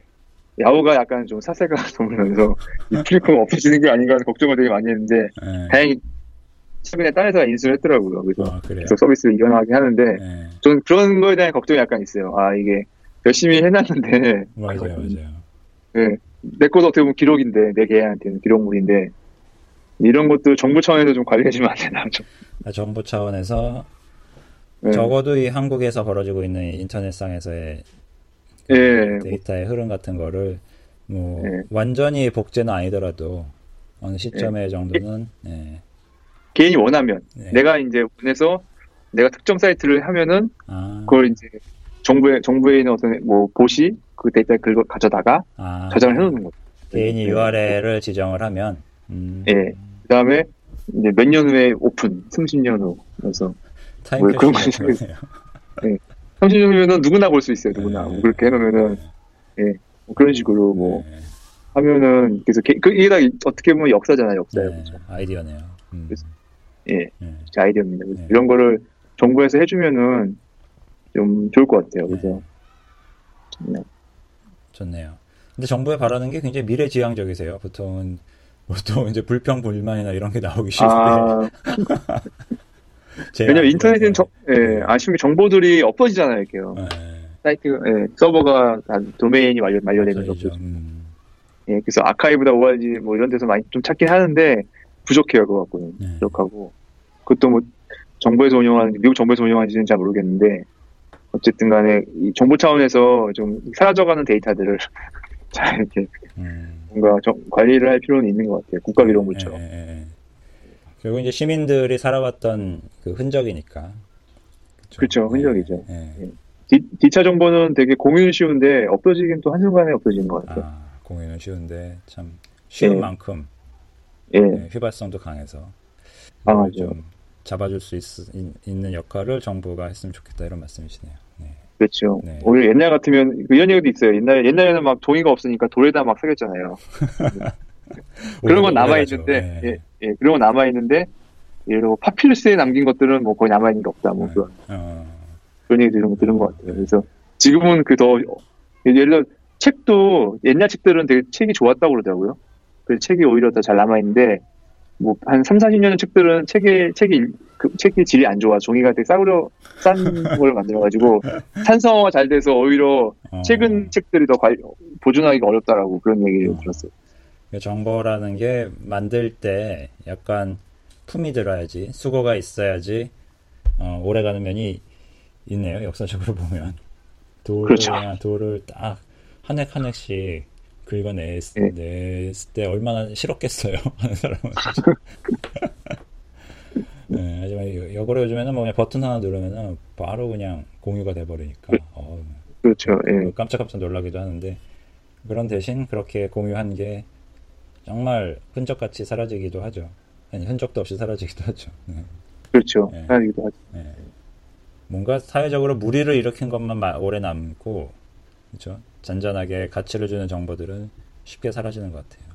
Yahoo가 약간 좀 사세가 도면서 이 Flickr가 없어지는 게 아닌가 하는 걱정을 되게 많이 했는데 네. 다행히 최근에 딴 회사가 인수를 했더라고요. 그래서 아, 계속 서비스를 이어나가게 하는데 네. 저는 그런 거에 대한 걱정이 약간 있어요. 아 이게 열심히 해놨는데 맞아요, 맞아요. 네. 내 것도 어떻게 보면 기록인데 내 개한테는 기록물인데 이런 것도 정부 차원에서 좀 관리해 주면 안 되나 좀. 아, 정부 차원에서 네. 적어도 이 한국에서 벌어지고 있는 인터넷상에서의 그 예. 데이터의 흐름 같은 거를 뭐 네. 완전히 복제는 아니더라도 어느 시점의 정도는 예. 개인이 원하면 네. 내가 이제 원해서 내가 특정 사이트를 하면은 아, 그걸 이제 정부에 정부에 있는 어떤 뭐 보시 그 데이터 긁어 가져다가 아, 저장을 해놓는 거죠. 개인이 네. URL을 지정을 하면 음, 예. 그다음에 이제 몇 년 후에 오픈, 30년 후. 그래서 뭐 그런 거 30년 후면은 누구나 볼 수 있어요. 누구나. 네. 뭐 그렇게 해놓으면은 뭐 그런 식으로 뭐 네. 하면은 그래서 게- 그 이게 다 어떻게 보면 역사잖아요. 역사예요. 네, 그죠? 아이디어네요. 음, 그래서- 예. 네. 제 아이디어입니다. 그래서 네. 이런 거를 정부에서 해주면은 좀 좋을 것 같아요. 그래서 네. 좋네요. 근데 정부에 바라는 게 굉장히 미래지향적이세요. 보통은 보통 이제 불평 불만이나 이런 게 나오기 쉬운데 아, 왜냐면 인터넷은 네. 정, 예, 아쉬운 게 정보들이 없어지잖아요. 이렇게요. 네. 사이트, 예, 서버가 다 도메인이 말려, 말려되는 거. 없어지죠. 음, 예, 그래서 아카이브다 ORG 뭐 이런 데서 많이 좀 찾긴 하는데 부족해요. 그거 갖고는. 네. 부족하고. 그것도 뭐 정부에서 운영하는, 미국 정부에서 운영하는지는 잘 모르겠는데 어쨌든 간에 이 정부 차원에서 좀 사라져가는 데이터들을 잘 이렇게 음. 뭔가 정- 관리를 할 필요는 있는 것 같아요. 국가 기록물처럼. 예, 예, 예. 결국 이제 시민들이 살아왔던 그 흔적이니까. 그쵸, 흔적이죠. 예, 예. 디, D차 정보는 되게 공유는 쉬운데 없어지긴 또 한순간에 없어지는 것 같아요. 아, 공유는 쉬운데 참 쉬운 예. 만큼 휘발성도 강해서 아. 좀 잡아줄 수 있, 는 역할을 정부가 했으면 좋겠다 이런 말씀이시네요. 네. 그렇죠. 네. 오히려 옛날 같으면 그 이런 얘기도 있어요. 옛날 옛날에는 막 종이가 없으니까 돌에다 막 새겼잖아요. 그런 건 남아. 있는데, 예. 예, 예, 그런 건 남아 있는데, 예를 들어 파피루스에 남긴 것들은 뭐 거의 남아 있는 게 없다. 뭐 네. 그런 어, 그런 얘기 들은 거 들은 것 같아요. 그래서 지금은 그 더 예를 들어 책도 옛날 책들은 되게 책이 좋았다고 그러더라고요. 그래서 책이 오히려 더 잘 남아 있는데 뭐 한 3, 40년 전 책들은 책이 책이 일- 그 책이 질이 안 좋아. 종이가 되게 싸구려 싼 걸 만들어 가지고 산성화가 잘 돼서 오히려 어. 최근 책들이 더 관- 보존하기가 어렵다라고 그런 얘기를 어. 들었어요. 그 정보라는 게 만들 때 약간 품이 들어야지 수고가 있어야지 어, 오래가는 면이 있네요 역사적으로 보면 돌을 그렇죠. 돌을 딱 한 획 한 획씩 긁어냈을 네. 냈을 때 얼마나 싫었겠어요 하는 사람은 네, 하지만 여- 역으로 요즘에는 뭐 그냥 버튼 하나 누르면은 바로 그냥 공유가 돼버리니까 어, 그렇죠. 예. 깜짝깜짝 놀라기도 하는데 그런 대신 그렇게 공유한 게 정말 흔적같이 사라지기도 하죠. 아니, 흔적도 없이 사라지기도 하죠. 네. 그렇죠. 네. 하기도 하죠. 네. 뭔가 사회적으로 무리를 일으킨 것만 마- 오래 남고 그렇죠? 잔잔하게 가치를 주는 정보들은 쉽게 사라지는 것 같아요.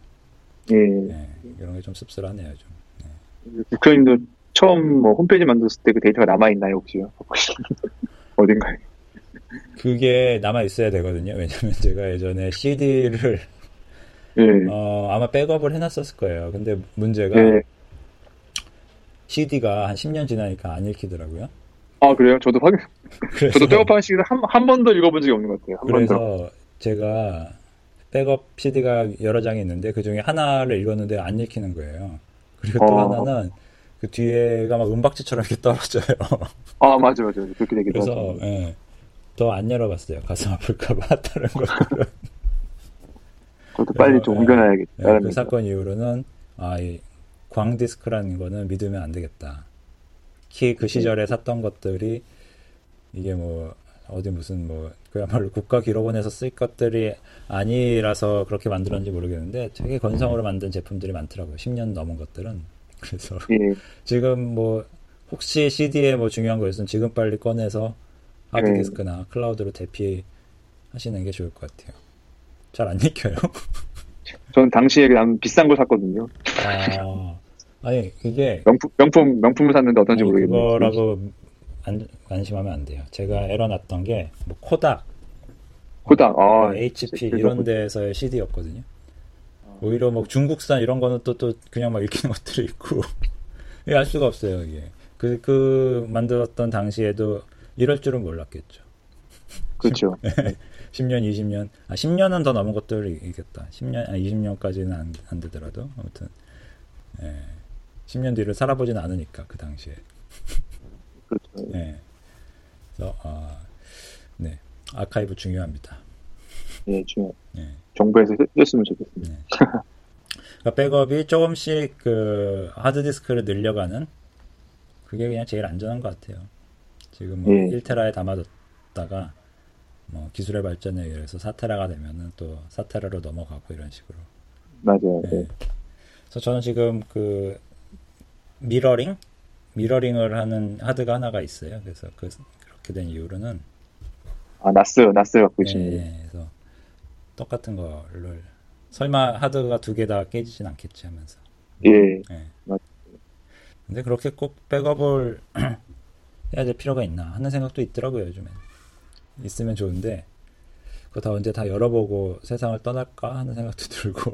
예. 네. 이런 게 좀 씁쓸하네요. 좀. 국회의원님도 처음 뭐 홈페이지 만들었을 때 그 데이터가 남아 있나요 혹시요? 어딘가에? 그게 남아 있어야 되거든요. 왜냐면 제가 예전에 CD를 예. 어, 아마 백업을 해놨었을 거예요. 근데 문제가 예. CD가 한 10년 지나니까 안 읽히더라고요. 아 그래요? 저도 확인. 그래서, 저도 백업한 시기를 한한 번도 읽어본 적이 없는 것 같아요. 한 번도. 그래서 제가 백업 CD가 여러 장이 있는데 그 중에 하나를 읽었는데 안 읽히는 거예요. 그리고 또 어. 하나는 그 뒤에가 막 은박지처럼 이렇게 떨어져요. 아 맞아 맞아 그렇게 되기도 그래서. 예, 더안 열어봤어요. 가슴 아플까봐 다른 것들은. 저도 빨리 좀 예, 옮겨놔야겠다. 예, 그 사건 이후로는 아, 이 광디스크라는 거는 믿으면 안 되겠다. 특히 그 시절에 샀던 것들이 이게 뭐 어디 무슨 뭐 그야말로 국가 기록원에서 쓸 것들이 아니라서 그렇게 만들었는지 모르겠는데 되게 건성으로 만든 제품들이 많더라고요. 10년 넘은 것들은. 그래서 예. 지금 뭐 혹시 CD에 뭐 중요한 거 있으면 지금 빨리 꺼내서 하드디스크나 클라우드로 대피하시는 게 좋을 것 같아요. 잘안 읽혀요. 저는 당시에 그냥 비싼 걸 샀거든요. 아, 아니 이게 명품 명품 명품을 샀는데 어떤지 모르겠네요. 그거라고 안, 안심하면 안 돼요. 제가 에러 났던 게 뭐 코닥, 코닥. 아, 뭐 HP 이런 데서의 CD였거든요. 오히려 뭐 중국산 이런 거는 또 또 그냥 막 읽히는 것들이 있고 이게 알 수가 없어요 이게. 그, 그 만들었던 당시에도 이럴 줄은 몰랐겠죠. 그렇죠. 10년, 20년, 아, 10년은 더 넘은 것들이 있겠다. 10년, 아, 20년까지는 안, 안 되더라도. 아무튼, 예. 10년 뒤를 살아보지는 않으니까, 그 당시에. 그렇죠. 예. 그래서, 아, 네. 아카이브 중요합니다. 예, 중요. 예. 정부에서 했으면 좋겠습니다. 네. 그러니까 백업이 조금씩 그 하드디스크를 늘려가는 그게 그냥 제일 안전한 것 같아요. 지금 뭐 예. 1테라에 담아뒀다가 뭐 기술의 발전에 의해서 4테라가 되면은 또 4테라로 넘어가고 이런 식으로. 맞아요. 예. 네. 그래서 저는 지금 그 미러링 미러링을 하는 하드가 하나가 있어요. 그래서 그 그렇게 된 이유로는 아, 나스, 나스 갖고 예, 계시는 예, 그래서 똑같은 거를 설마 하드가 두 개 다 깨지진 않겠지 하면서. 예. 예. 맞- 근데 그렇게 꼭 백업을 해야 될 필요가 있나 하는 생각도 있더라고요, 요즘엔. 있으면 좋은데, 그거 다 언제 다 열어보고 세상을 떠날까 하는 생각도 들고.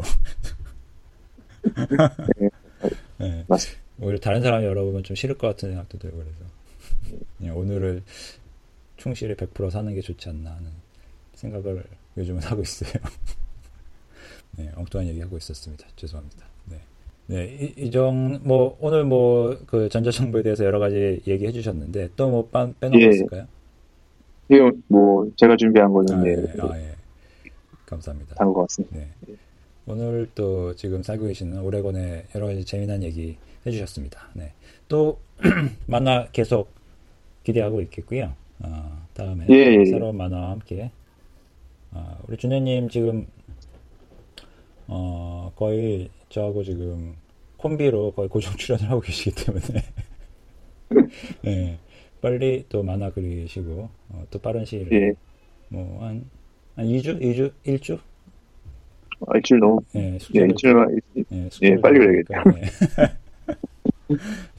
예. 맞습니다. 오히려 다른 사람이 열어보면 좀 싫을 것 같은 생각도 들고 그래서. 그냥 오늘을 충실히 100% 사는 게 좋지 않나 하는 생각을 요즘은 하고 있어요. 네, 엉뚱한 얘기 하고 있었습니다. 죄송합니다. 네. 네, 이, 이정, 뭐, 오늘 뭐, 그 전자정보에 대해서 여러 가지 얘기해 주셨는데, 또 뭐, 거 예. 이거 뭐 제가 준비한 거는 아, 예, 예, 아, 예. 감사합니다. 다른 것 같습니다. 네. 오늘 또 지금 살고 계시는 오레곤의 여러 가지 재미난 얘기 해주셨습니다. 네. 또 만화 계속 기대하고 있겠고요. 어, 다음에 예, 예, 예. 새로운 만화와 함께 아, 우리 준혜님 지금 어, 거의 저하고 지금 콤비로 거의 고정 출연을 하고 계시기 때문에 네, 빨리 또 만화 그리시고 어, 또 빠른 시일에 예. 뭐한 한 2주, 2주, 1주 아, 일주일 너무 예, 예, 숙제를 일주일만 예, 숙제를 빨리 좀 그래야겠다. 하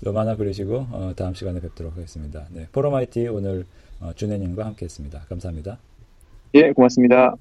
또 만화 그리시고 어, 다음 시간에 뵙도록 하겠습니다. 네, 포로마이티 오늘 어, 준혜님과 함께했습니다. 감사합니다. 예, 고맙습니다.